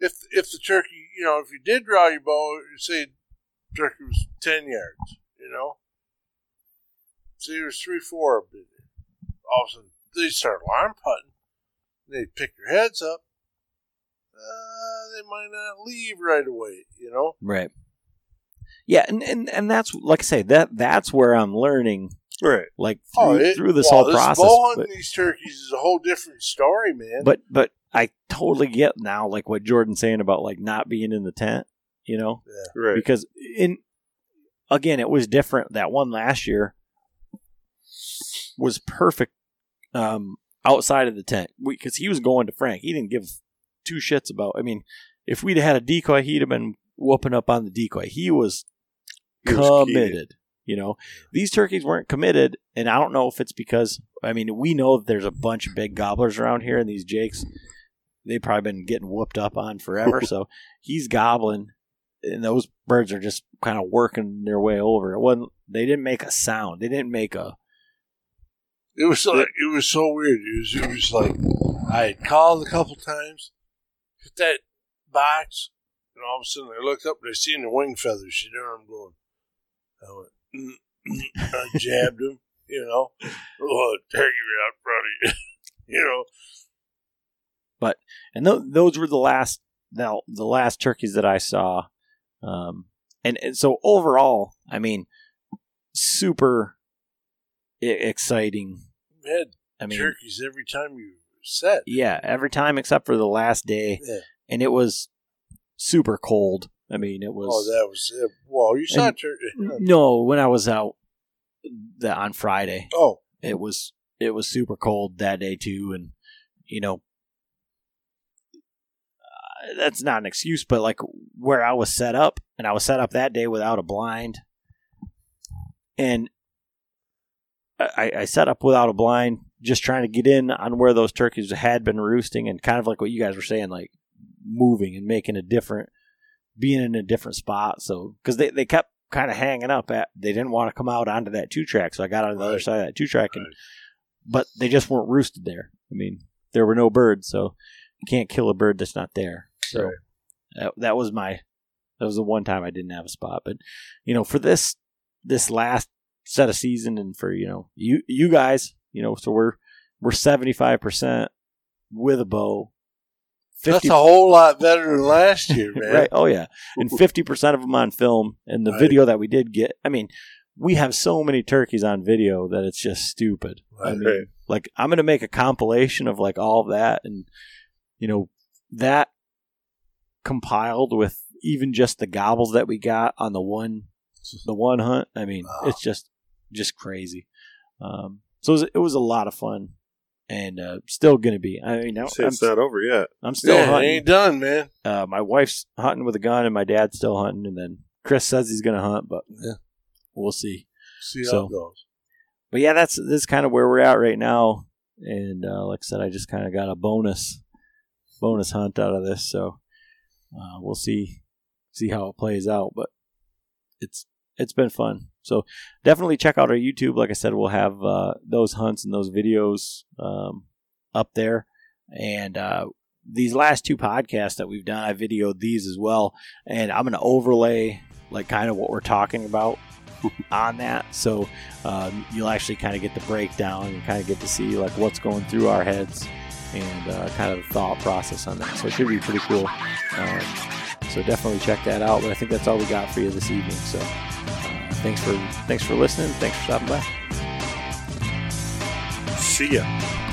if if the turkey, you know, if you did draw your bow, you say turkey was ten yards, you know, say there's three, four of them. All of a sudden they start alarm putting. They pick their heads up. Uh, they might not leave right away, you know. right. Yeah, and, and and that's like I say that that's where I'm learning Right. like through, Oh, it- through this whole process. bow but- these turkeys is a whole different story, man. But but I totally get now like what Jordan's saying about like not being in the tent, you know, Right. because in again it was different. That one last year was perfect um, outside of the tent because he was going to Frank. He didn't give two shits about. I mean, if we'd had a decoy, he'd have been whooping up on the decoy. He was He was committed. You know, these turkeys weren't committed, and I don't know if it's because I mean we know that there's a bunch of big gobblers around here, and these jakes they've probably been getting whooped up on forever. so he's gobbling, and those birds are just kind of working their way over. It wasn't. They didn't make a sound. They didn't make a. It was like it was so weird. It was it was like I had called a couple times, hit that box, and all of a sudden I looked up and I seen the wing feathers. You know, I'm going. I went. Mm, mm. I jabbed him. You know, oh, turkey right out front of you. you know, But And th- those were the last. Now the last turkeys that I saw, um, and, and so overall, I mean, super e- exciting head. I mean, turkeys every time you set. yeah, every time except for the last day, Yeah. and it was super cold. I mean, it was. Oh, that was it. Well, you saw And- turkey. no, when I was out the, on Friday, Oh, it was it was super cold that day too, and you know. uh, That's not an excuse, but like where I was set up, and I was set up that day without a blind, and I, I set up without a blind, just trying to get in on where those turkeys had been roosting, and kind of like what you guys were saying, like moving and making a different, being in a different spot. So because they they kept kind of hanging up at, they didn't want to come out onto that two track, so I got on the other side of that two track, and Right. but they just weren't roosted there. I mean, there were no birds, so you can't kill a bird that's not there. So Right. that, that was my that was the one time I didn't have a spot. But you know, for this this last set of season, and for you know you you guys, you know, so we're we're seventy five percent with a bow. that's a whole lot better than last year, man. right? Oh yeah, and fifty percent of them on film. And the Right. video that we did get, I mean, we have so many turkeys on video that it's just stupid. I mean, Right. like I'm gonna make a compilation of like all of that, and you know that compiled with even just the gobbles that we got on the one the one hunt. I mean, Wow. it's just just crazy. Um, so it was, it was a lot of fun. And uh, still gonna be. I mean, I'm, Say it's not over yet. I'm still yeah, hunting ain't done, man. uh, my wife's hunting with a gun and my dad's still hunting and then chris says he's going to hunt but Yeah. we'll see See how So- it goes. but yeah that's this kind of where we're at right now and uh, like i said i just kind of got a bonus bonus hunt out of this so uh, we'll see see how it plays out but it's it's been fun. So definitely check out our youtube. Like i said we'll have uh, those hunts and those videos um, up there. And uh, these last two podcasts that we've done i videoed these as well. And i'm going to overlay like kind of what we're talking about on that. So um, you'll actually kind of get the breakdown and kind of get to see like what's going through our heads and uh, kind of the thought process on that. So it should be pretty cool. Um, so definitely check that out but i think that's all we got for you this evening. So uh, thanks for thanks for listening. Thanks for stopping by. See ya.